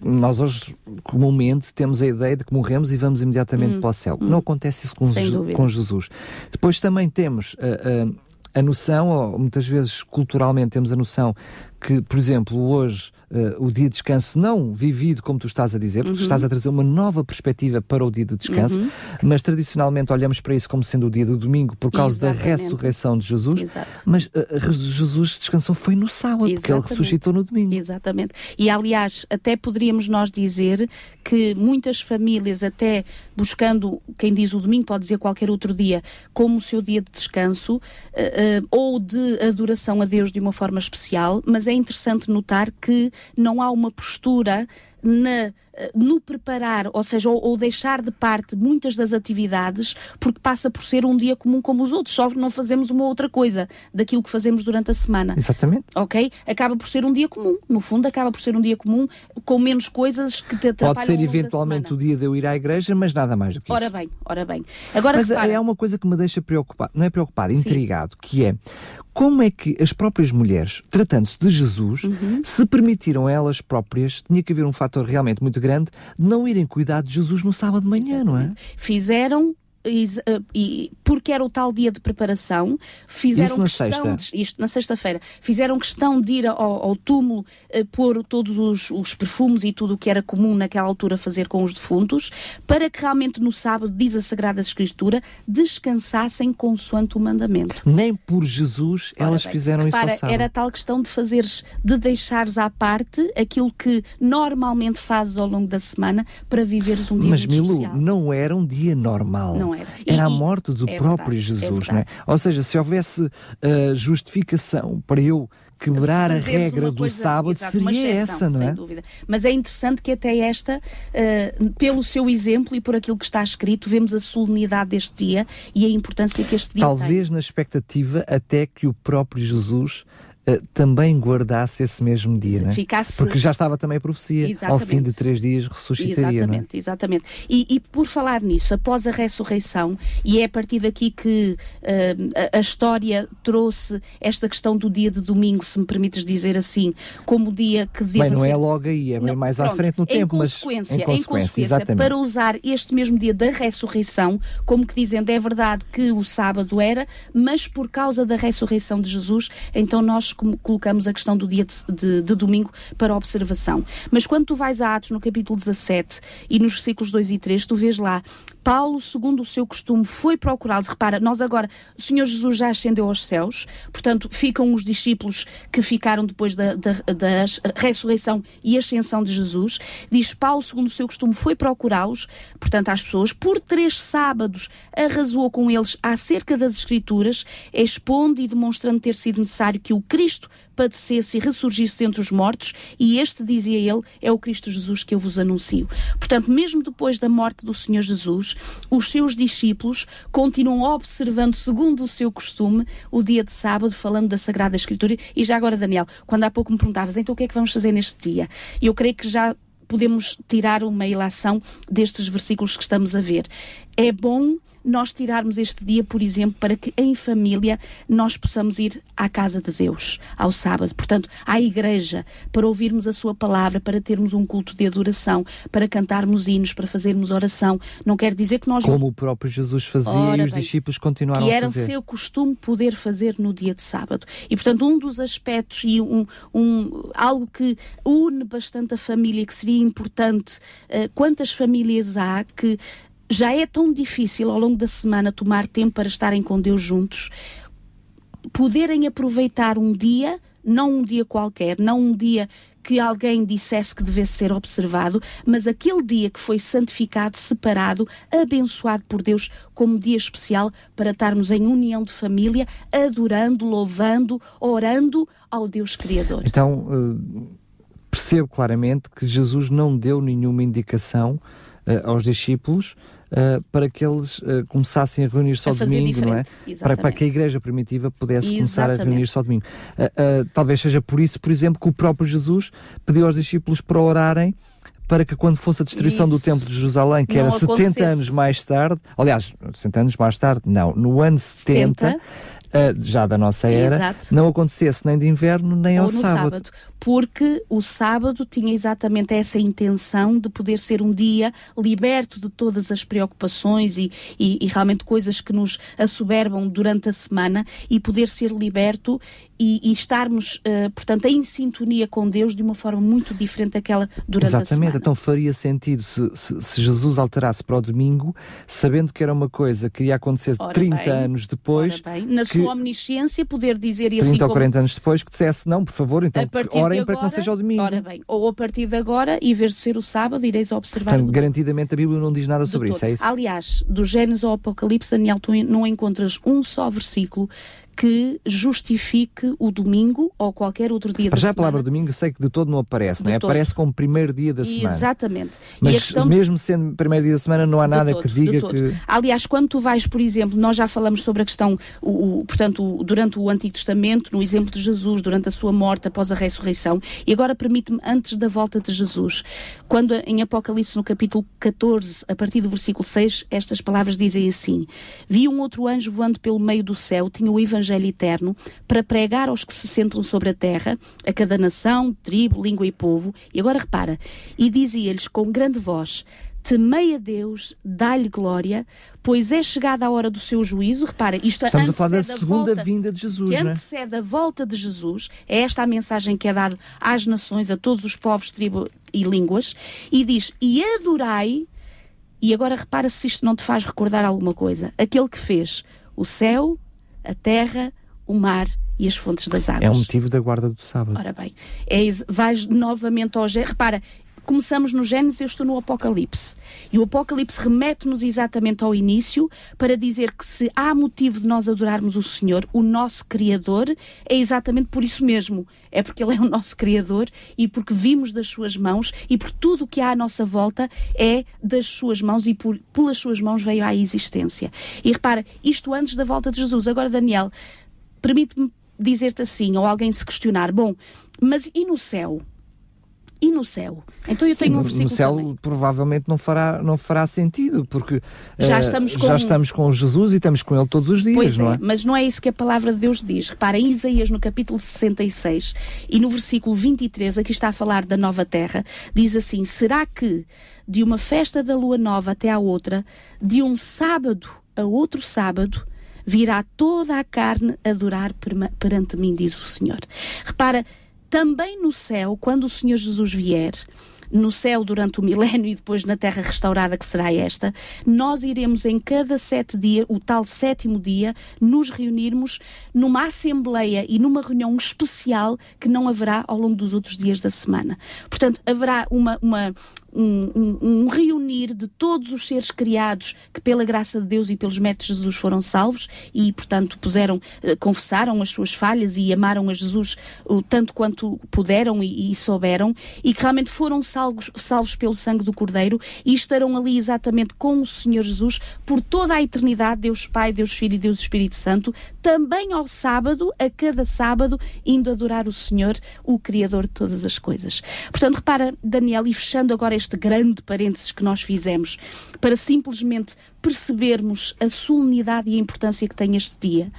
B: Nós hoje comumente temos a ideia de que morremos e vamos imediatamente hum, para o céu. Hum. Não acontece isso com, Je com Jesus. Depois também temos. Uh, uh, a noção, ou muitas vezes culturalmente temos a noção que, por exemplo, hoje uh, o dia de descanso não vivido como tu estás a dizer, porque uhum. estás a trazer uma nova perspectiva para o dia de descanso, uhum. mas tradicionalmente olhamos para isso como sendo o dia do domingo por causa Exatamente. da ressurreição de Jesus, Exato. mas uh, Jesus descansou foi no sábado, Exatamente. porque ele ressuscitou no domingo.
C: Exatamente. E aliás, até poderíamos nós dizer que muitas famílias, até buscando, quem diz o domingo pode dizer qualquer outro dia, como o seu dia de descanso uh, ou de adoração a Deus de uma forma especial, mas é interessante notar que não há uma postura na eh, no preparar, ou seja, ou, ou, deixar de parte muitas das atividades, porque passa por ser um dia comum como os outros, só não fazemos uma outra coisa daquilo que fazemos durante a semana.
B: Exatamente.
C: Ok? Acaba por ser um dia comum. No fundo, acaba por ser um dia comum com menos coisas que te atrapalham
B: Pode ser eventualmente o dia de eu ir à igreja, mas nada mais do que isso.
C: Ora bem, ora bem. Agora,
B: mas repara... é uma coisa que me deixa preocupado, não é preocupado, intrigado, que é como é que as próprias mulheres, tratando-se de Jesus, uhum. se permitiram elas próprias, tinha que haver um fator realmente muito grande, de não irem cuidar de Jesus no sábado de manhã, Exatamente. não é?
C: Fizeram e, porque era o tal dia de preparação, fizeram questão de, isto na sexta-feira, fizeram questão de ir ao, ao túmulo uh, pôr todos os, os, perfumes e tudo o que era comum naquela altura fazer com os defuntos, para que realmente no sábado, diz a Sagrada Escritura, descansassem consoante o mandamento.
B: Nem por Jesus Ora elas bem, fizeram repara, isso ao
C: Era tal questão de fazeres, de deixares à parte aquilo que normalmente fazes ao longo da semana para viveres um dia
B: Mas, Milu,
C: especial.
B: não era um dia normal.
C: Não era.
B: Era a morte do é próprio verdade, Jesus, é não é? Ou seja, se houvesse uh, justificação para eu quebrar a regra do coisa, sábado exato, seria exceção, essa, não é? Sem
C: dúvida. Mas é interessante que até esta, uh, pelo seu exemplo e por aquilo que está escrito, vemos a solenidade deste dia e a importância que este dia
B: Talvez
C: tem.
B: na expectativa até que o próprio Jesus uh, também guardasse esse mesmo dia, não é? Ficasse... Porque já estava também a profecia, exatamente. ao fim de três dias ressuscitaria,
C: Exatamente,
B: é?
C: exatamente. E, e, por falar nisso, após a ressurreição, e é a partir daqui que uh, a, a, história trouxe esta questão do dia de domingo, se me permites dizer assim, como o dia que
B: devia Bem, não é ser... é logo aí, é bem mais pronto, à frente no
C: em
B: tempo, mas em
C: consequência, em consequência para usar este mesmo dia da ressurreição, como que dizendo, é verdade que o sábado era, mas por causa da ressurreição de Jesus, então nós colocamos a questão do dia de, de, de, domingo para observação. Mas quando tu vais a Atos, no capítulo 17 e nos versículos 2 e 3, tu vês lá Paulo, segundo o seu costume, foi procurá-los. Repara, nós agora, o Senhor Jesus já ascendeu aos céus, portanto, ficam os discípulos que ficaram depois da, da, da ressurreição e ascensão de Jesus. Diz Paulo, segundo o seu costume, foi procurá-los, portanto, às pessoas, por três sábados arrasou com eles acerca das Escrituras, expondo e demonstrando ter sido necessário que o Cristo padecesse e ressurgisse entre os mortos, e este, dizia ele, é o Cristo Jesus que eu vos anuncio. Portanto, mesmo depois da morte do Senhor Jesus, os seus discípulos continuam observando, segundo o seu costume, o dia de sábado, falando da Sagrada Escritura. E já agora, Daniel, quando há pouco me perguntavas, então o que é que vamos fazer neste dia? Eu creio que já podemos tirar uma ilação destes versículos que estamos a ver. É bom nós tirarmos este dia, por exemplo, para que em família nós possamos ir à casa de Deus, ao sábado, portanto, à igreja, para ouvirmos a sua palavra, para termos um culto de adoração, para cantarmos hinos, para fazermos oração. Não quer dizer que nós.
B: Como o próprio Jesus fazia Ora, e os bem, discípulos continuaram
C: a fazer.
B: Que
C: era seu costume poder fazer no dia de sábado. E, portanto, um dos aspectos e um, um algo que une bastante a família, que seria importante, uh, quantas famílias há que já é tão difícil ao longo da semana tomar tempo para estarem com Deus juntos, poderem aproveitar um dia, não um dia qualquer, não um dia que alguém dissesse que devesse ser observado, mas aquele dia que foi santificado, separado, abençoado por Deus como dia especial para estarmos em união de família, adorando, louvando, orando ao Deus Criador.
B: Então, uh, percebo claramente que Jesus não deu nenhuma indicação uh, aos discípulos uh, para que eles uh, começassem a reunir-se ao domingo, não é? Para, para, que a igreja primitiva pudesse Exatamente. começar a reunir-se ao domingo. Uh, talvez seja por isso, por exemplo, que o próprio Jesus pediu aos discípulos para orarem para que quando fosse a destruição Isso. do Templo de Jerusalém, que não era 70 anos mais tarde, aliás, 70 anos mais tarde, não, no ano 70, 70 uh, já da nossa era, Exato. não acontecesse nem de inverno nem Ou ao sábado. sábado.
C: Porque o sábado tinha exatamente essa intenção de poder ser um dia liberto de todas as preocupações e, e, e realmente coisas que nos assoberbam durante a semana e poder ser liberto e, e, estarmos, uh, portanto, em sintonia com Deus de uma forma muito diferente daquela durante
B: Exatamente.
C: a semana.
B: então faria sentido se, se, se, Jesus alterasse para o domingo, sabendo que era uma coisa que ia acontecer ora 30 bem, anos depois.
C: Na que, sua omnisciência, poder dizer
B: e assim 30 ou 40 como, anos depois que dissesse, não, por favor, então orem para que não seja o domingo.
C: Ora bem, ou a partir de agora, em vez de ser o sábado, ireis observar
B: portanto, garantidamente a Bíblia não diz nada sobre isso, é isso?
C: Aliás, do Gênesis ao Apocalipse, Daniel, tu não encontras um só versículo que justifique o domingo ou qualquer outro dia Para
B: da já semana. a palavra domingo sei que de todo não aparece, não é? Todo. Aparece como primeiro dia da semana.
C: Exatamente.
B: Mas questão... mesmo sendo primeiro dia da semana não há nada todo, que diga que...
C: Aliás, quando tu vais, por exemplo, nós já falamos sobre a questão, o, o, portanto, durante o Antigo Testamento, no exemplo de Jesus, durante a sua morte, após a ressurreição, e agora permite-me, antes da volta de Jesus, quando em Apocalipse, no capítulo 14, a partir do versículo 6, estas palavras dizem assim, Vi um outro anjo voando pelo meio do céu, tinha o Evangelho Evangelho eterno para pregar aos que se sentam sobre a terra, a cada nação, tribo, língua e povo. E agora repara, e dizia-lhes com grande voz: temei a Deus, dá-lhe glória, pois é chegada a hora do seu juízo. Repara, isto é
B: Estamos a falar da segunda volta, vinda de Jesus.
C: Que
B: é?
C: antecede a volta de Jesus. É esta a mensagem que é dada às nações, a todos os povos, tribo e línguas. E diz: E adorai. E agora repara se isto não te faz recordar alguma coisa. Aquele que fez o céu, a terra, o mar e as fontes das águas.
B: É o motivo da guarda do sábado.
C: Ora bem, é, vais novamente ao Repara, começamos no Gênesis, eu estou no Apocalipse. E o Apocalipse remete-nos exatamente ao início para dizer que se há motivo de nós adorarmos o Senhor, o nosso Criador, é exatamente por isso mesmo. É porque Ele é o nosso Criador e porque vimos das Suas mãos e por tudo o que há à nossa volta é das Suas mãos e por, pelas Suas mãos veio à existência. E repara, isto antes da volta de Jesus. Agora, Daniel, permite-me dizer-te assim, ou alguém se questionar: bom, mas e no céu? E no céu. Então eu tenho Sim, um versículo
B: No céu
C: também.
B: provavelmente não fará, não fará sentido, porque
C: já, uh, estamos com...
B: já estamos com Jesus e estamos com Ele todos os dias,
C: pois
B: não
C: é,
B: é?
C: Mas não é isso que a palavra de Deus diz. Repara, em Isaías, no capítulo 66 e no versículo 23, aqui está a falar da nova terra, diz assim: Será que de uma festa da lua nova até à outra, de um sábado a outro sábado, virá toda a carne adorar perante mim, diz o Senhor. Repara, também no céu, quando o Senhor Jesus vier, no céu durante o milénio e depois na terra restaurada que será esta, nós iremos em cada sete dias, o tal sétimo dia, nos reunirmos numa assembleia e numa reunião especial que não haverá ao longo dos outros dias da semana. Portanto, haverá uma, uma, um, um, um, reunir de todos os seres criados que pela graça de Deus e pelos méritos de Jesus foram salvos e, portanto, puseram, eh, confessaram as suas falhas e amaram a Jesus o tanto quanto puderam e, e, souberam e que realmente foram salvos, salvos pelo sangue do Cordeiro e estarão ali exatamente com o Senhor Jesus por toda a eternidade, Deus Pai, Deus Filho e Deus Espírito Santo, também ao sábado, a cada sábado, indo adorar o Senhor, o Criador de todas as coisas. Portanto, repara, Daniel, e fechando agora este grande parênteses que nós fizemos, para simplesmente percebermos a solenidade e a importância que tem este dia.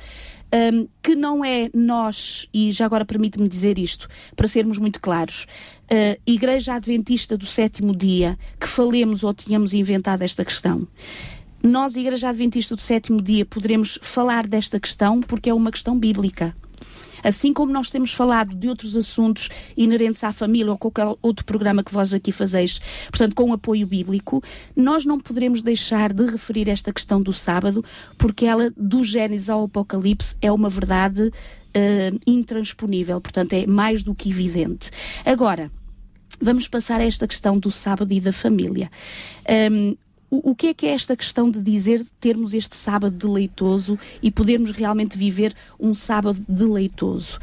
C: Um, que não é nós, e já agora permite-me dizer isto, para sermos muito claros, uh, Igreja Adventista do sétimo dia, que falemos ou tínhamos inventado esta questão. Nós, Igreja Adventista do sétimo dia, poderemos falar desta questão porque é uma questão bíblica. Assim como nós temos falado de outros assuntos inerentes à família ou qualquer outro programa que vós aqui fazeis, portanto, com apoio bíblico, nós não poderemos deixar de referir esta questão do sábado, porque ela, do Gênesis ao Apocalipse, é uma verdade uh, intransponível, portanto, é mais do que evidente. Agora, vamos passar a esta questão do sábado e da família. Um, o, o, que é que é esta questão de dizer termos este sábado deleitoso e podermos realmente viver um sábado deleitoso?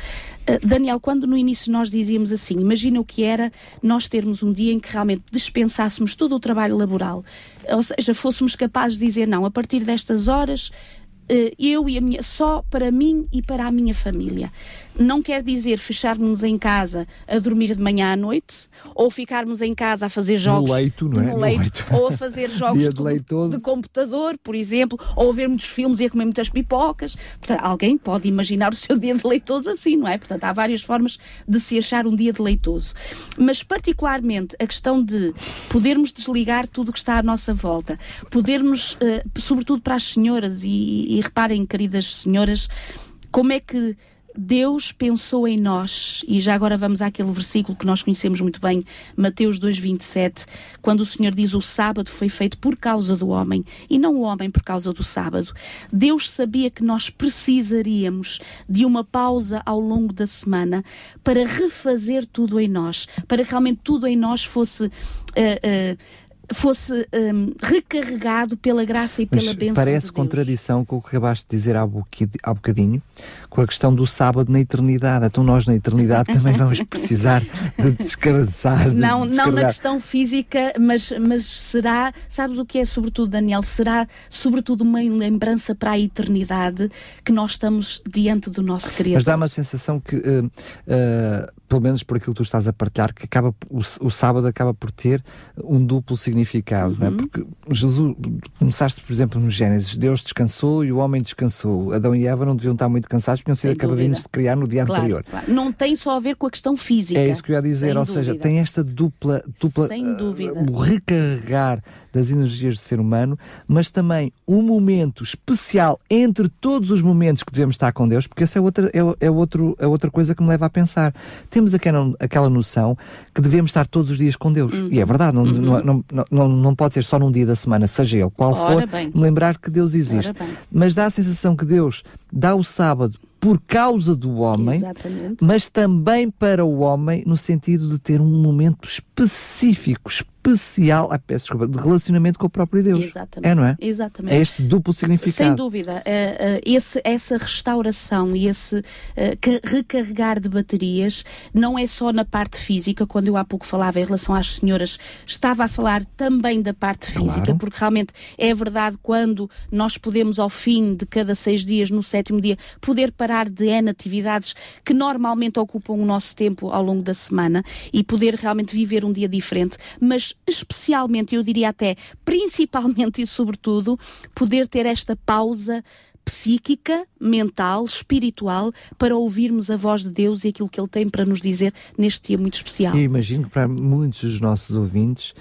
C: Uh, Daniel, quando no início nós dizíamos assim, imagina o que era nós termos um dia em que realmente dispensássemos todo o trabalho laboral, ou seja, fôssemos capazes de dizer não, a partir destas horas uh, eu e a minha, só para mim e para a minha família não quer dizer fecharmos em casa a dormir de manhã à noite ou ficarmos em casa a fazer jogos
B: no leito, não é?
C: no leito, leito. ou a fazer jogos de, de, computador, por exemplo, ou a ver muitos filmes e a comer muitas pipocas. Portanto, alguém pode imaginar o seu dia de leitoso assim, não é? Portanto, há várias formas de se achar um dia de leitoso. Mas, particularmente, a questão de podermos desligar tudo o que está à nossa volta, podermos, uh, sobretudo para as senhoras, e, e reparem, queridas senhoras, como é que Deus pensou em nós, e já agora vamos àquele versículo que nós conhecemos muito bem, Mateus 2,27, quando o Senhor diz: O sábado foi feito por causa do homem e não o homem por causa do sábado. Deus sabia que nós precisaríamos de uma pausa ao longo da semana para refazer tudo em nós, para que realmente tudo em nós fosse. Uh, uh, fosse um, recarregado pela graça e pela
B: Mas
C: bênção
B: parece
C: de
B: contradição com o que acabaste de dizer há bocadinho, com a questão do sábado na eternidade. Então nós na eternidade também vamos precisar de descansar. De
C: não, não na questão física, mas, mas será, sabes o que é sobretudo, Daniel? Será sobretudo uma lembrança para a eternidade que nós estamos diante do nosso Criador.
B: Mas dá uma sensação que, uh, uh, pelo menos por aquilo que tu estás a partilhar, que acaba, o, o sábado acaba por ter um duplo significado significado, uhum. não é? Porque Jesus, começaste, por exemplo, no Gênesis, Deus descansou e o homem descansou. Adão e Eva não deviam estar muito cansados tinham sido acabadinhos de criar no dia
C: claro,
B: anterior.
C: Claro. Não tem só a ver com a questão física.
B: É isso que eu ia dizer,
C: Sem
B: ou
C: dúvida.
B: seja, tem esta dupla, dupla
C: Sem dúvida.
B: Uh, o recarregar das energias do ser humano, mas também um momento especial entre todos os momentos que devemos estar com Deus, porque essa é outra, é, é, outro, é outra coisa que me leva a pensar. Temos aquela, aquela noção que devemos estar todos os dias com Deus. Uhum. E é verdade, não, uhum. não, não, não, não pode ser só num dia da semana, seja ele qual
C: Ora
B: for,
C: bem.
B: lembrar que Deus existe. Mas dá a sensação que Deus dá o sábado por causa do homem,
C: Exatamente.
B: mas também para o homem no sentido de ter um momento específico, especial, ah, peço desculpa, de relacionamento com o próprio Deus.
C: Exatamente.
B: É, não é?
C: Exatamente.
B: É este duplo significado.
C: Sem dúvida. Uh, uh, esse, essa restauração e esse uh, recarregar de baterias não é só na parte física, quando eu há pouco falava em relação às senhoras, estava a falar também da parte física,
B: Claro.
C: porque realmente é verdade quando nós podemos, ao fim de cada seis dias, no sétimo dia, poder parar de N atividades que normalmente ocupam o nosso tempo ao longo da semana e poder realmente viver um dia diferente, mas especialmente, eu diria até principalmente e sobretudo, poder ter esta pausa psíquica, mental, espiritual, para ouvirmos a voz de Deus e aquilo que Ele tem para nos dizer neste dia muito especial.
B: Eu imagino que para muitos dos nossos ouvintes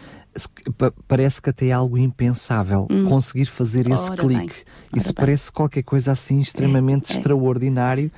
B: parece que até é algo impensável conseguir fazer esse
C: Hum. Ora bem,
B: clique.
C: ora
B: Isso
C: bem.
B: parece qualquer coisa assim extremamente
C: é.
B: extraordinário,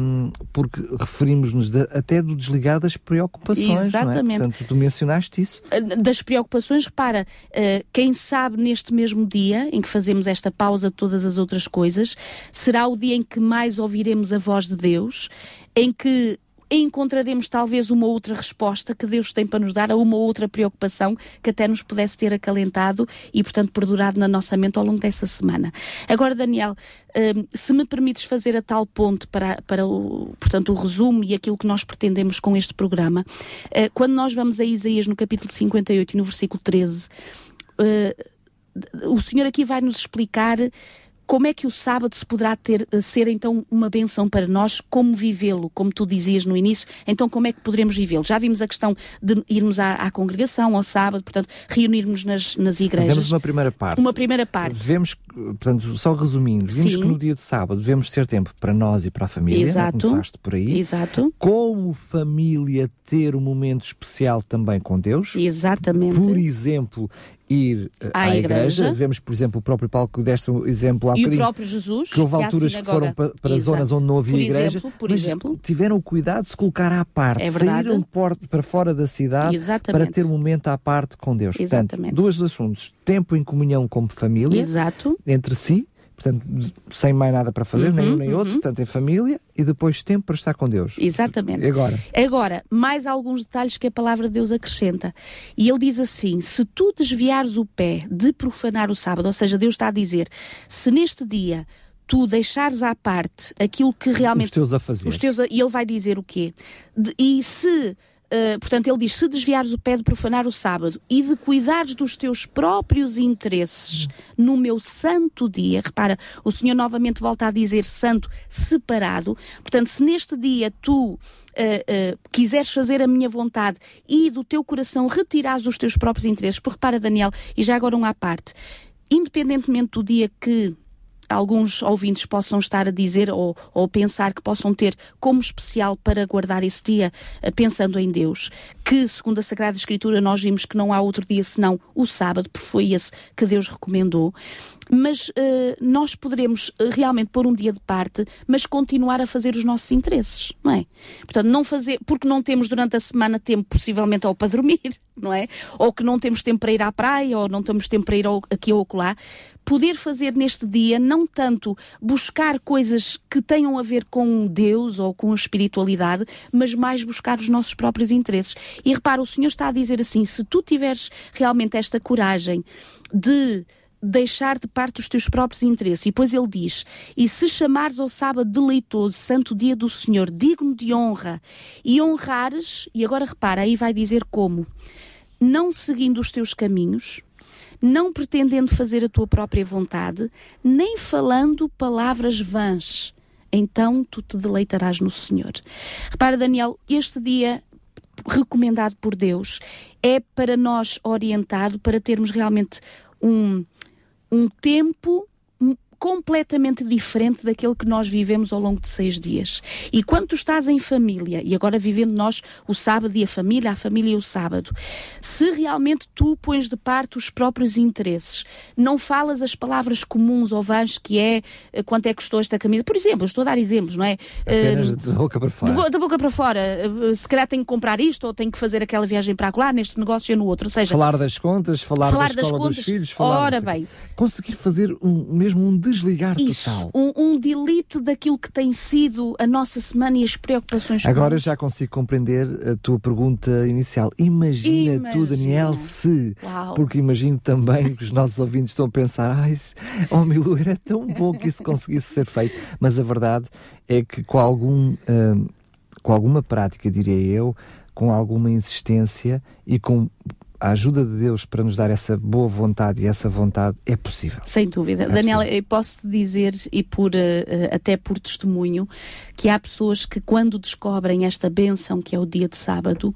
B: hum, porque referimos-nos até do desligar das preocupações. é?
C: Exatamente.
B: Portanto, tu mencionaste isso.
C: das preocupações, repara, eh, quem sabe neste mesmo dia em que fazemos esta pausa de todas as outras coisas, será o dia em que mais ouviremos a voz de Deus, em que encontraremos talvez uma outra resposta que Deus tem para nos dar a uma outra preocupação que até nos pudesse ter acalentado e, portanto, perdurado na nossa mente ao longo dessa semana. Agora, Daniel, hum, se me permites fazer a tal ponte para, para o, portanto, o resumo e aquilo que nós pretendemos com este programa, eh, quando nós vamos a Isaías no capítulo 58 e no versículo 13, eh, o Senhor aqui vai nos explicar como é que o sábado se poderá ter, eh, ser então uma benção para nós, como vivê-lo, como tu dizias no início, então como é que poderemos vivê-lo? Já vimos a questão de irmos à, à congregação ao sábado, portanto, reunirmos nas, nas igrejas.
B: Temos uma primeira parte.
C: Uma primeira parte.
B: Devemos, portanto, só resumindo, vimos
C: Sim.
B: que no dia de sábado devemos ter tempo para nós e para a família. não é?
C: Exato.
B: Começaste por aí.
C: Exato,
B: Como família, ter um momento especial também com Deus.
C: exatamente.
B: Por exemplo, ir eh,
C: À
B: à,
C: igreja.
B: igreja. Vemos, por exemplo, o próprio que deste exemplo há
C: E o próprio Jesus,
B: que houve
C: à
B: alturas que foram para, para zonas onde não havia
C: por
B: igreja,
C: Exemplo, por
B: mas
C: exemplo,
B: tiveram o cuidado de se colocar à parte,
C: É
B: saíram para fora da cidade
C: Exatamente.
B: para ter um momento à parte com Deus.
C: Exatamente.
B: Portanto, dois assuntos: tempo em comunhão como família,
C: exato,
B: entre si, portanto, sem mais nada para fazer, uhum, nem um nem uhum. outro, portanto, em família, e depois tempo para estar com Deus.
C: Exatamente.
B: E agora?
C: Agora, mais alguns detalhes que a palavra de Deus acrescenta. E ele diz assim: se tu desviares o pé de profanar o sábado, ou seja, Deus está a dizer, se neste dia tu deixares à parte aquilo que realmente. Os
B: teus a fazer.
C: Os teus e ele vai dizer o quê? De, e se Uh, portanto, ele diz: se desviares o pé de profanar o sábado e de cuidares dos teus próprios interesses no meu santo dia, repara, o Senhor novamente volta a dizer santo separado. Portanto, se neste dia tu uh, uh, quiseres fazer a minha vontade e do teu coração retirares os teus próprios interesses, porque repara, Daniel, e já agora um à parte, independentemente do dia que alguns ouvintes possam estar a dizer ou, ou pensar que possam ter como especial para guardar esse dia, eh, pensando em Deus, que segundo a Sagrada Escritura nós vimos que não há outro dia senão o sábado, porque foi esse que Deus recomendou mas uh, nós poderemos uh, realmente pôr um dia de parte, mas continuar a fazer os nossos interesses, não é? Portanto, não fazer, porque não temos durante a semana tempo, possivelmente, ou para dormir, não é? Ou que não temos tempo para ir à praia, ou não temos tempo para ir ao, aqui ou acolá, poder fazer neste dia não tanto buscar coisas que tenham a ver com Deus ou com a espiritualidade, mas mais buscar os nossos próprios interesses. E repara, o Senhor está a dizer assim: se tu tiveres realmente esta coragem de deixar de parte os teus próprios interesses. E depois ele diz: E se chamares ao sábado deleitoso, santo dia do Senhor, digno de honra, e honrares, e agora repara, aí vai dizer como: não seguindo os teus caminhos, não pretendendo fazer a tua própria vontade, nem falando palavras vãs. Então tu te deleitarás no Senhor. Repara, Daniel, este dia recomendado por Deus é para nós orientado para termos realmente um, um tempo completamente diferente daquele que nós vivemos ao longo de seis dias. E quando tu estás em família, e agora vivendo nós o sábado e a família, a família e o sábado, se realmente tu pões de parte os próprios interesses, não falas as palavras comuns ou vãs que é eh, quanto é que custou esta camisa, por exemplo, estou a dar exemplos, não é?
B: Apenas uh, de boca para fora.
C: De, boca para fora. Uh, se calhar tenho que comprar isto ou tenho que fazer aquela viagem para lá, neste negócio ou no outro. Ou seja,
B: falar das contas, falar, falar da das contas, dos filhos, falar
C: ora bem.
B: Conseguir fazer um, mesmo um desligar
C: Isso,
B: total.
C: Um, um delete daquilo que tem sido a nossa semana e as preocupações
B: Agora já consigo compreender a tua pergunta inicial. Imagina, Imagina. tu, Daniel, se. Uau. Porque imagino também que os nossos ouvintes estão a pensar: ai, oh Milu, era tão bom que isso conseguisse ser feito. Mas a verdade é que com algum. Hum, com alguma prática, diria eu, com alguma insistência e com a ajuda de Deus para nos dar essa boa vontade e essa vontade é possível.
C: Sem dúvida. É Daniela, eu posso te dizer, e por, uh, até por testemunho, que há pessoas que quando descobrem esta benção que é o dia de sábado,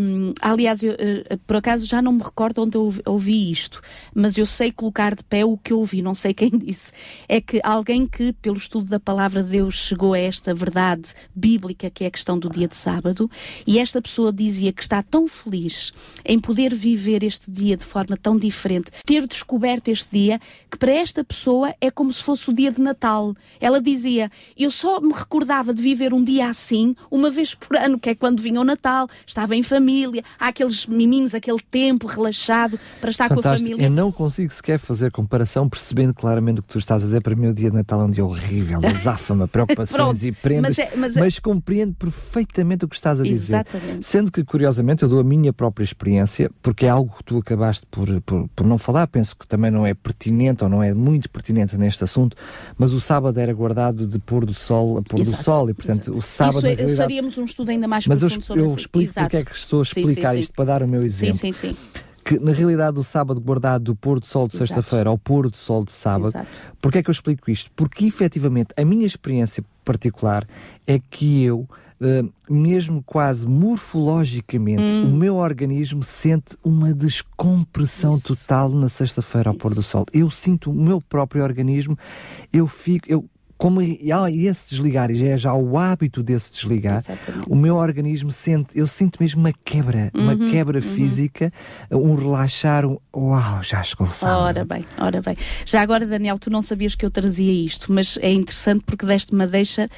C: um, aliás, eu, uh, por acaso já não me recordo onde eu ouvi isto, mas eu sei colocar de pé o que eu ouvi, não sei quem disse. É que alguém que, pelo estudo da palavra de Deus, chegou a esta verdade bíblica que é a questão do dia de sábado, e esta pessoa dizia que está tão feliz em poder viver este dia de forma tão diferente, ter descoberto este dia, que para esta pessoa é como se fosse o dia de Natal. Ela dizia: Eu só me recordava de viver um dia assim, uma vez por ano, que é quando vinha o Natal, estava em família, há aqueles miminhos, aquele tempo relaxado para estar Fantástico. com a família.
B: Eu não consigo sequer fazer comparação, percebendo claramente o que tu estás a dizer. Para mim, o dia de Natal é um dia horrível, azáfama, preocupações e prendas, mas, é, mas, é... mas, compreendo perfeitamente o que estás a dizer. Exatamente. Sendo que, curiosamente, eu dou a minha própria experiência, porque é algo que tu acabaste por, por, por não falar, penso que também não é pertinente ou não é muito pertinente neste assunto, mas o sábado era guardado de pôr do sol a pôr Exato. do sol e, portanto, Exato. o sábado. Isso realidade...
C: faríamos um estudo ainda mais mas profundo
B: eu,
C: sobre
B: eu explico Exato. porque é que estou a explicar sim, sim, isto para dar o meu exemplo.
C: Sim, sim, sim.
B: Que na realidade o sábado guardado do pôr do sol de sexta-feira ao pôr do sol de sábado, Exato. porque é que eu explico isto? Porque efetivamente a minha experiência particular é que eu Uh, mesmo quase morfologicamente, hum. o meu organismo sente uma descompressão Isso. total na sexta-feira ao pôr do sol. Eu sinto o meu próprio organismo, eu fico, eu como há esse desligar e é já o hábito desse desligar, Exatamente. o meu organismo sente, eu sinto mesmo uma quebra, uhum, uma quebra uhum. física, um relaxar, um uau, já chegou o sábado.
C: Ora bem, ora bem. Já agora, Daniel, tu não sabias que eu trazia isto, mas é interessante porque deste-me deixa uh,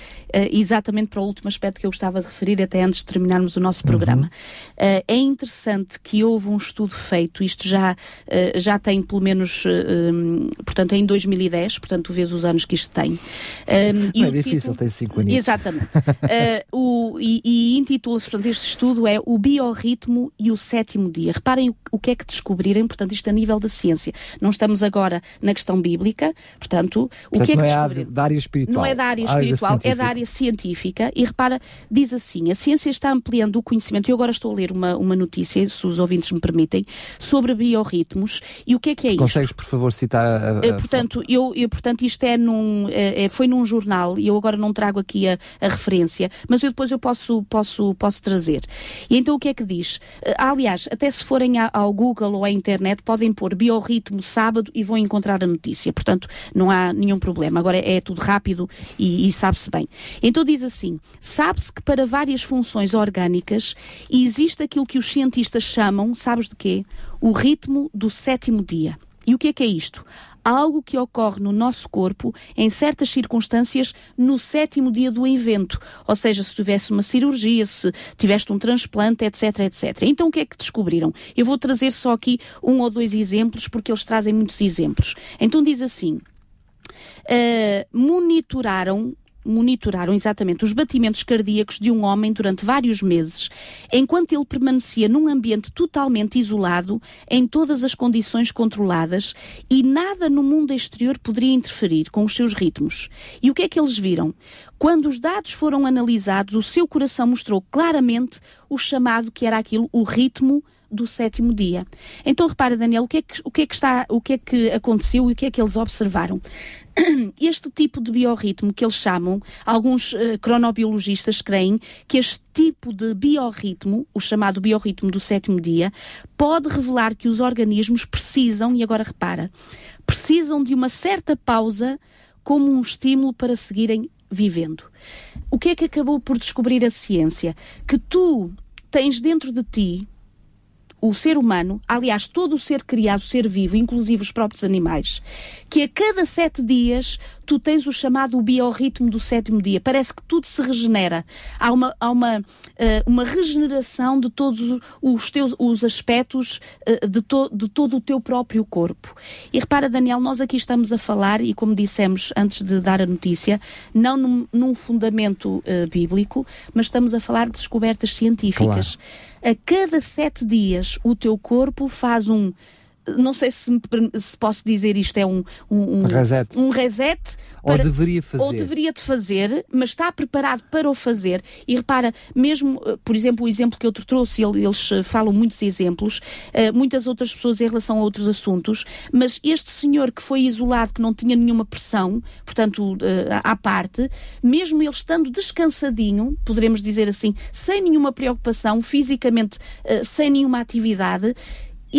C: exatamente para o último aspecto que eu gostava de referir, até antes de terminarmos o nosso uhum. programa. Uh, é interessante que houve um estudo feito, isto já, uh, já tem pelo menos, um, portanto, em 2010, portanto, tu vês os anos que isto tem. Um,
B: não é difícil, título... tem 5 anos.
C: Exatamente. o, e, e intitula-se, portanto, este estudo é O Biorritmo e o Sétimo Dia. Reparem o, o que é que descobriram, portanto, isto a nível da ciência. Não estamos agora na questão bíblica, portanto, o que é que
B: não
C: descobriram?
B: É da área espiritual.
C: Não é da área espiritual, área é da área científica. E repara, diz assim: a ciência está ampliando o conhecimento. Eu agora estou a ler uma, uma notícia, se os ouvintes me permitem, sobre biorritmos. E o que é que é
B: isto? Consegues, por favor, citar a. a...
C: Eh, portanto, eu, eu, portanto, isto é num, é, foi num jornal, e eu agora não trago aqui a, a referência, mas eu depois eu posso, posso, posso trazer. E então o que é que diz? Aliás, até se forem ao Google ou à internet, podem pôr biorritmo sábado e vão encontrar a notícia. Portanto, não há nenhum problema. Agora é tudo rápido e, e sabe-se bem. Então diz assim: sabe-se que para várias funções orgânicas existe aquilo que os cientistas chamam, sabes de quê? O ritmo do sétimo dia. E o que é que é isto? algo que ocorre no nosso corpo em certas circunstâncias no sétimo dia do evento. Ou seja, se tivesse uma cirurgia, se tiveste um transplante, etc, etc. Então o que é que descobriram? Eu vou trazer só aqui um ou dois exemplos, porque eles trazem muitos exemplos. Então diz assim. Uh, monitoraram monitoraram exatamente os batimentos cardíacos de um homem durante vários meses, enquanto ele permanecia num ambiente totalmente isolado, em todas as condições controladas, e nada no mundo exterior poderia interferir com os seus ritmos. E o que é que eles viram? Quando os dados foram analisados, o seu coração mostrou claramente o chamado que era aquilo, o ritmo do sétimo dia. Então repara, Daniel, o que é que, o que, é que está, o que é que aconteceu e o que é que eles observaram? Este tipo de biorritmo que eles chamam, alguns uh, cronobiologistas creem que este tipo de biorritmo, o chamado biorritmo do sétimo dia, pode revelar que os organismos precisam, e agora repara, precisam de uma certa pausa como um estímulo para seguirem vivendo. O que é que acabou por descobrir a ciência? Que tu tens dentro de ti o ser humano, aliás, todo o ser criado, o ser vivo, inclusive os próprios animais, que a cada sete dias tu tens o chamado biorritmo do sétimo dia. Parece que tudo se regenera. Há uma, há uma, uh, uma regeneração de todos os teus os aspectos uh, de, to, de todo o teu próprio corpo. E repara, Daniel, nós aqui estamos a falar, e como dissemos antes de dar a notícia, não num, num fundamento uh, bíblico, mas estamos a falar de descobertas científicas. Claro a cada sete dias o teu corpo faz um não sei se, se, posso dizer isto é um, um, um
B: reset,
C: um reset
B: para, ou deveria fazer.
C: ou deveria de fazer mas está preparado para o fazer. E repara mesmo eh, por exemplo o exemplo que eu te trouxe eles eh, falam muitos exemplos eh, muitas outras pessoas em relação a outros assuntos mas este senhor que foi isolado que não tinha nenhuma pressão portanto à parte mesmo ele estando descansadinho poderemos dizer assim sem nenhuma preocupação fisicamente sem nenhuma atividade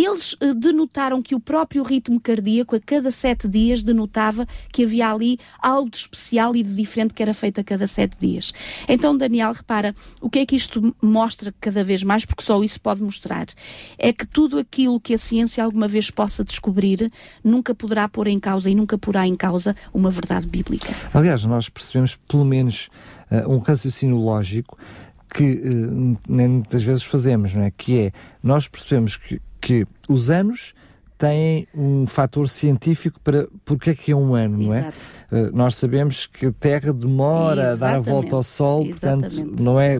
C: eles uh, denotaram que o próprio ritmo cardíaco, a cada sete dias, denotava que havia ali algo de especial e de diferente que era feito a cada sete dias. Então, Daniel, repara, o que é que isto mostra cada vez mais, porque só isso pode mostrar, é que tudo aquilo que a ciência alguma vez possa descobrir nunca poderá pôr em causa e nunca porá em causa uma verdade bíblica.
B: Aliás, nós percebemos pelo menos uh, um raciocínio lógico que uh, muitas vezes fazemos, não é? Que é, nós percebemos que que os anos têm um fator científico para porque é que é um ano, não é? Uh, nós sabemos que a Terra demora Exatamente. a dar a volta ao Sol, Exatamente. portanto, não é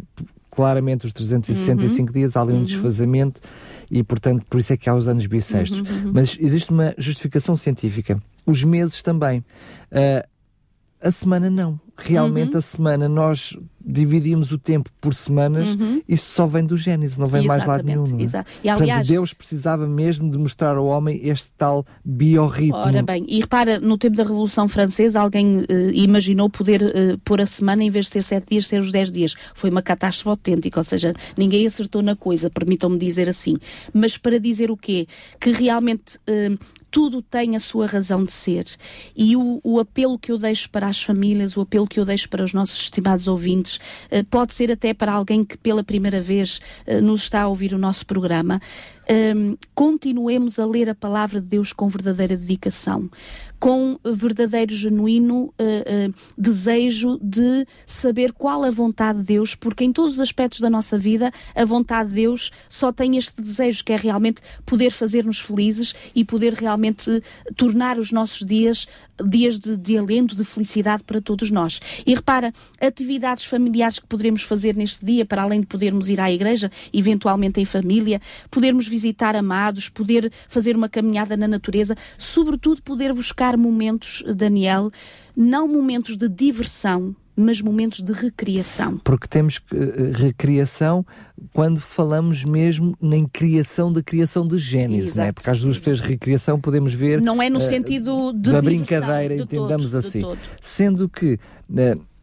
B: claramente os 365 uhum. dias, há ali um uhum. desfazamento e, portanto, por isso é que há os anos bissextos. Uhum, uhum. Mas existe uma justificação científica. Os meses também. Uh, a semana não. Realmente uhum. a semana nós dividimos o tempo por semanas, uhum. isso só vem do Gênesis, não vem Exatamente. mais lado nenhum. É? Exato. E, aliás, Portanto, Deus precisava mesmo de mostrar ao homem este tal biorritmo.
C: Ora bem, e repara, no tempo da Revolução Francesa, alguém uh, imaginou poder uh, pôr a semana, em vez de ser sete dias, ser os dez dias. Foi uma catástrofe autêntica, ou seja, ninguém acertou na coisa, permitam-me dizer assim. Mas para dizer o quê? Que realmente uh, tudo tem a sua razão de ser. E o, o, apelo que eu deixo para as famílias, o apelo que eu deixo para os nossos estimados ouvintes, uh, pode ser até para alguém que pela primeira vez uh, nos está a ouvir o nosso programa. Um, continuemos a ler a palavra de Deus com verdadeira dedicação, com verdadeiro, genuíno uh, uh, desejo de saber qual a vontade de Deus, porque em todos os aspectos da nossa vida, a vontade de Deus só tem este desejo que é realmente poder fazer-nos felizes e poder realmente tornar os nossos dias dias de, de alento, de felicidade para todos nós. E repara, atividades familiares que poderemos fazer neste dia, para além de podermos ir à igreja, eventualmente em família, podermos visitar amados, poder fazer uma caminhada na natureza, sobretudo poder buscar momentos, Daniel, não momentos de diversão, mas momentos de recriação.
B: Porque temos uh, recriação quando falamos mesmo na criação da criação de Gênesis, né? porque às duas três recriação podemos ver.
C: Não é no uh, sentido de
B: da brincadeira, entendamos todo, assim. Sendo que. Uh,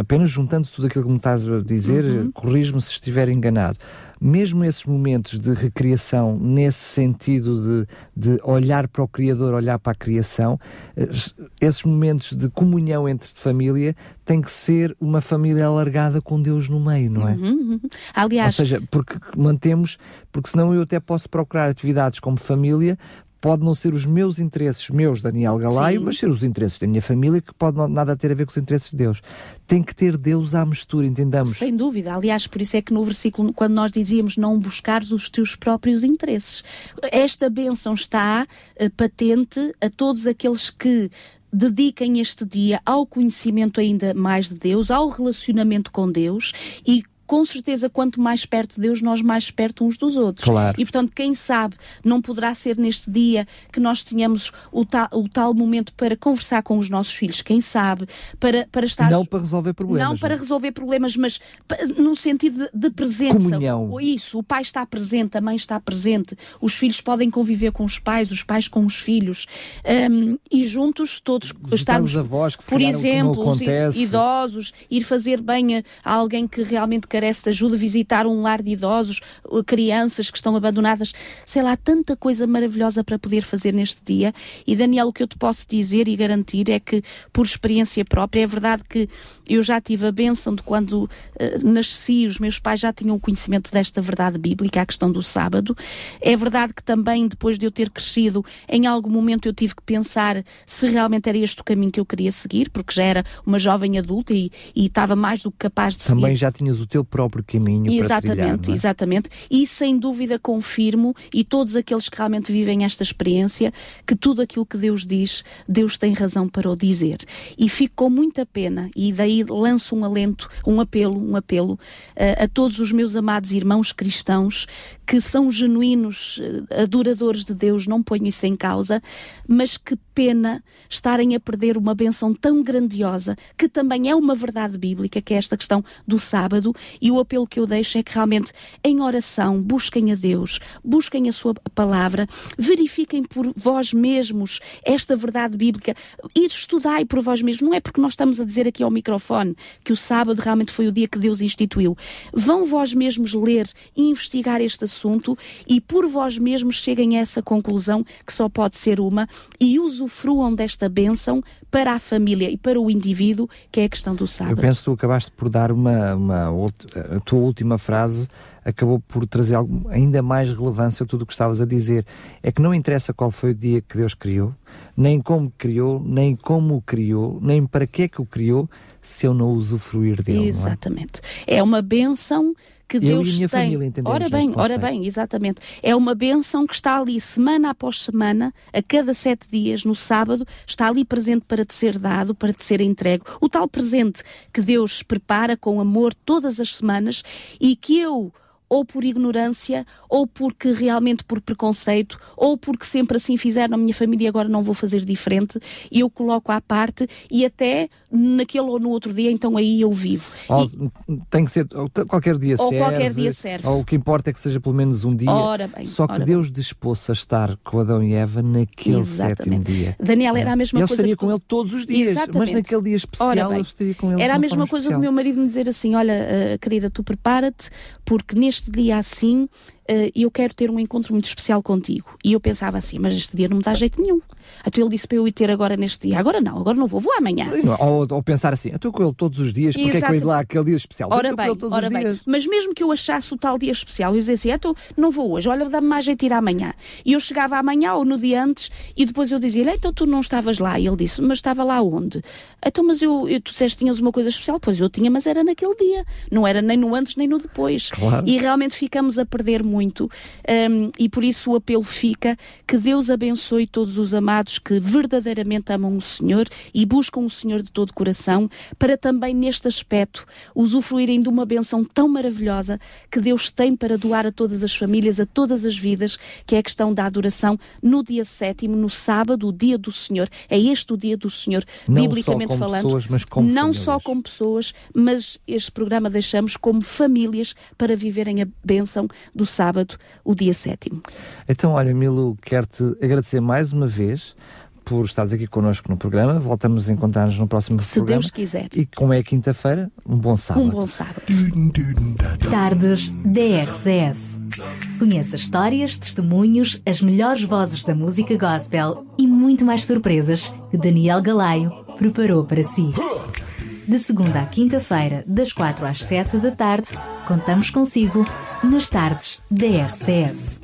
B: apenas juntando tudo aquilo que me estás a dizer, uhum. corrijo-me se estiver enganado mesmo esses momentos de recriação, nesse sentido de, de olhar para o Criador, olhar para a criação, eh, esses momentos de comunhão entre família tem que ser uma família alargada com Deus no meio, não é? Uhum,
C: uhum. Aliás,
B: ou seja, porque mantemos, porque senão eu até posso procurar atividades como família pode não ser os meus interesses, meus, Daniel Galaio, Sim. mas ser os interesses da minha família, que pode não, nada ter a ver com os interesses de Deus. Tem que ter Deus à mistura, entendamos?
C: Sem dúvida. Aliás, por isso é que no versículo, quando nós dizíamos não buscares os teus próprios interesses, esta bênção está uh, patente a todos aqueles que dediquem este dia ao conhecimento ainda mais de Deus, ao relacionamento com Deus e com certeza, quanto mais perto de Deus, nós mais perto uns dos outros.
B: Claro.
C: E, portanto, quem sabe, não poderá ser neste dia que nós tenhamos o, ta, o tal momento para conversar com os nossos filhos, quem sabe, para, para estar.
B: Não para resolver problemas.
C: Não para resolver problemas, mas no sentido de, de presença.
B: Comunhão.
C: Isso, o pai está presente, a mãe está presente, os filhos podem conviver com os pais, os pais com os filhos, um, e juntos todos estarmos,
B: avós,
C: por exemplo, os idosos, ir fazer bem a alguém que realmente quer carece de ajuda, visitar um lar de idosos, uh, crianças que estão abandonadas, sei lá, tanta coisa maravilhosa para poder fazer neste dia. E Daniel, o que eu te posso dizer e garantir é que, por experiência própria, é verdade que eu já tive a bênção de quando uh, nasci, os meus pais já tinham o conhecimento desta verdade bíblica, a questão do sábado. É verdade que também, depois de eu ter crescido, em algum momento eu tive que pensar se realmente era este o caminho que eu queria seguir, porque já era uma jovem adulta e, e estava mais do que capaz de
B: também
C: seguir.
B: Também já tinhas o teu próprio caminho
C: exatamente,
B: para trilhar,
C: é? Exatamente, e sem dúvida confirmo, e todos aqueles que realmente vivem esta experiência, que tudo aquilo que Deus diz, Deus tem razão para o dizer. E fico com muita pena, e daí lanço um alento, um apelo, um apelo uh, a todos os meus amados irmãos cristãos que são genuínos uh, adoradores de Deus, não ponho isso em causa, mas que pena estarem a perder uma benção tão grandiosa, que também é uma verdade bíblica, que é esta questão do sábado, e o apelo que eu deixo é que realmente em oração busquem a Deus, busquem a sua palavra, verifiquem por vós mesmos esta verdade bíblica e estudai por vós mesmos. Não é porque nós estamos a dizer aqui ao microfone que o sábado realmente foi o dia que Deus instituiu. Vão vós mesmos ler e investigar este assunto e por vós mesmos cheguem a essa conclusão que só pode ser uma e usufruam desta bênção para a família e para o indivíduo, que é a questão do sábado.
B: Eu penso que tu acabaste por dar uma, uma a tua última frase acabou por trazer ainda mais relevância a tudo o que estavas a dizer. É que não interessa qual foi o dia que Deus criou, nem como criou, nem como o criou, nem para que é que o criou, se eu não usufruir dele.
C: Exatamente. É? é uma benção que
B: eu
C: Deus
B: e
C: tem.
B: Família,
C: ora bem, ora bem, exatamente. É uma benção que está ali semana após semana, a cada sete dias, no sábado, está ali presente para te ser dado, para te ser entregue. O tal presente que Deus prepara com amor todas as semanas e que eu ou por ignorância, ou porque realmente por preconceito, ou porque sempre assim fizeram na minha família e agora não vou fazer diferente, eu coloco à parte e até naquele ou no outro dia, então aí eu vivo.
B: Ou, e, tem que ser, qualquer dia
C: ou
B: serve.
C: qualquer dia serve.
B: Ou o que importa é que seja pelo menos um dia.
C: Ora bem,
B: Só que Deus bem. dispôs a estar com Adão e Eva naquele Exatamente. sétimo dia.
C: Daniel era a mesma
B: ele
C: coisa.
B: Ele estaria com ele todos os dias,
C: Exatamente.
B: mas naquele dia especial ele estaria com ele.
C: Era a mesma
B: coisa
C: do meu marido me dizer assim: Olha, uh, querida, tu prepara-te, porque neste dia assim uh, eu quero ter um encontro muito especial contigo. E eu pensava assim, mas este dia não me dá jeito nenhum. Então ele disse para eu ir ter agora neste dia. Agora não, agora não vou, vou amanhã.
B: Ou, ou pensar assim, eu estou com ele todos os dias, porque é que eu ir lá aquele dia especial?
C: Ora bem, ora bem. Dias. Mas mesmo que eu achasse o tal dia especial, eu dizia assim, então não vou hoje, olha, dá-me mais jeito ir amanhã. E eu chegava amanhã ou no dia antes e depois eu dizia, então tu não estavas lá. E ele disse, mas estava lá onde? Então, mas eu, eu tu disseste que tinhas uma coisa especial. Pois eu tinha, mas era naquele dia. Não era nem no antes nem no depois.
B: Claro.
C: E realmente ficamos a perder muito. Um, e por isso o apelo fica que Deus abençoe todos os amados que verdadeiramente amam o Senhor e buscam o Senhor de todo o coração, para também neste aspecto usufruírem de uma benção tão maravilhosa que Deus tem para doar a todas as famílias, a todas as vidas, que é a questão da adoração no dia sétimo, no sábado, o dia do Senhor. É este o dia do Senhor,
B: não
C: biblicamente falando.
B: Pessoas, mas como
C: não
B: famílias.
C: só como pessoas, mas este programa deixamos como famílias para viverem a bênção do sábado, o dia sétimo.
B: Então, olha, Milo, quero-te agradecer mais uma vez por estares aqui connosco no programa. Voltamos a encontrar-nos no próximo
C: Se
B: programa.
C: Deus quiser.
B: E como é quinta-feira, um bom sábado.
C: Um bom sábado.
A: Tardes DRCS. Conheça histórias, testemunhos, as melhores vozes da música gospel e muito mais surpresas que Daniel Galaio preparou para si. De segunda à quinta-feira, das quatro às sete da tarde, contamos consigo nas tardes da RCS.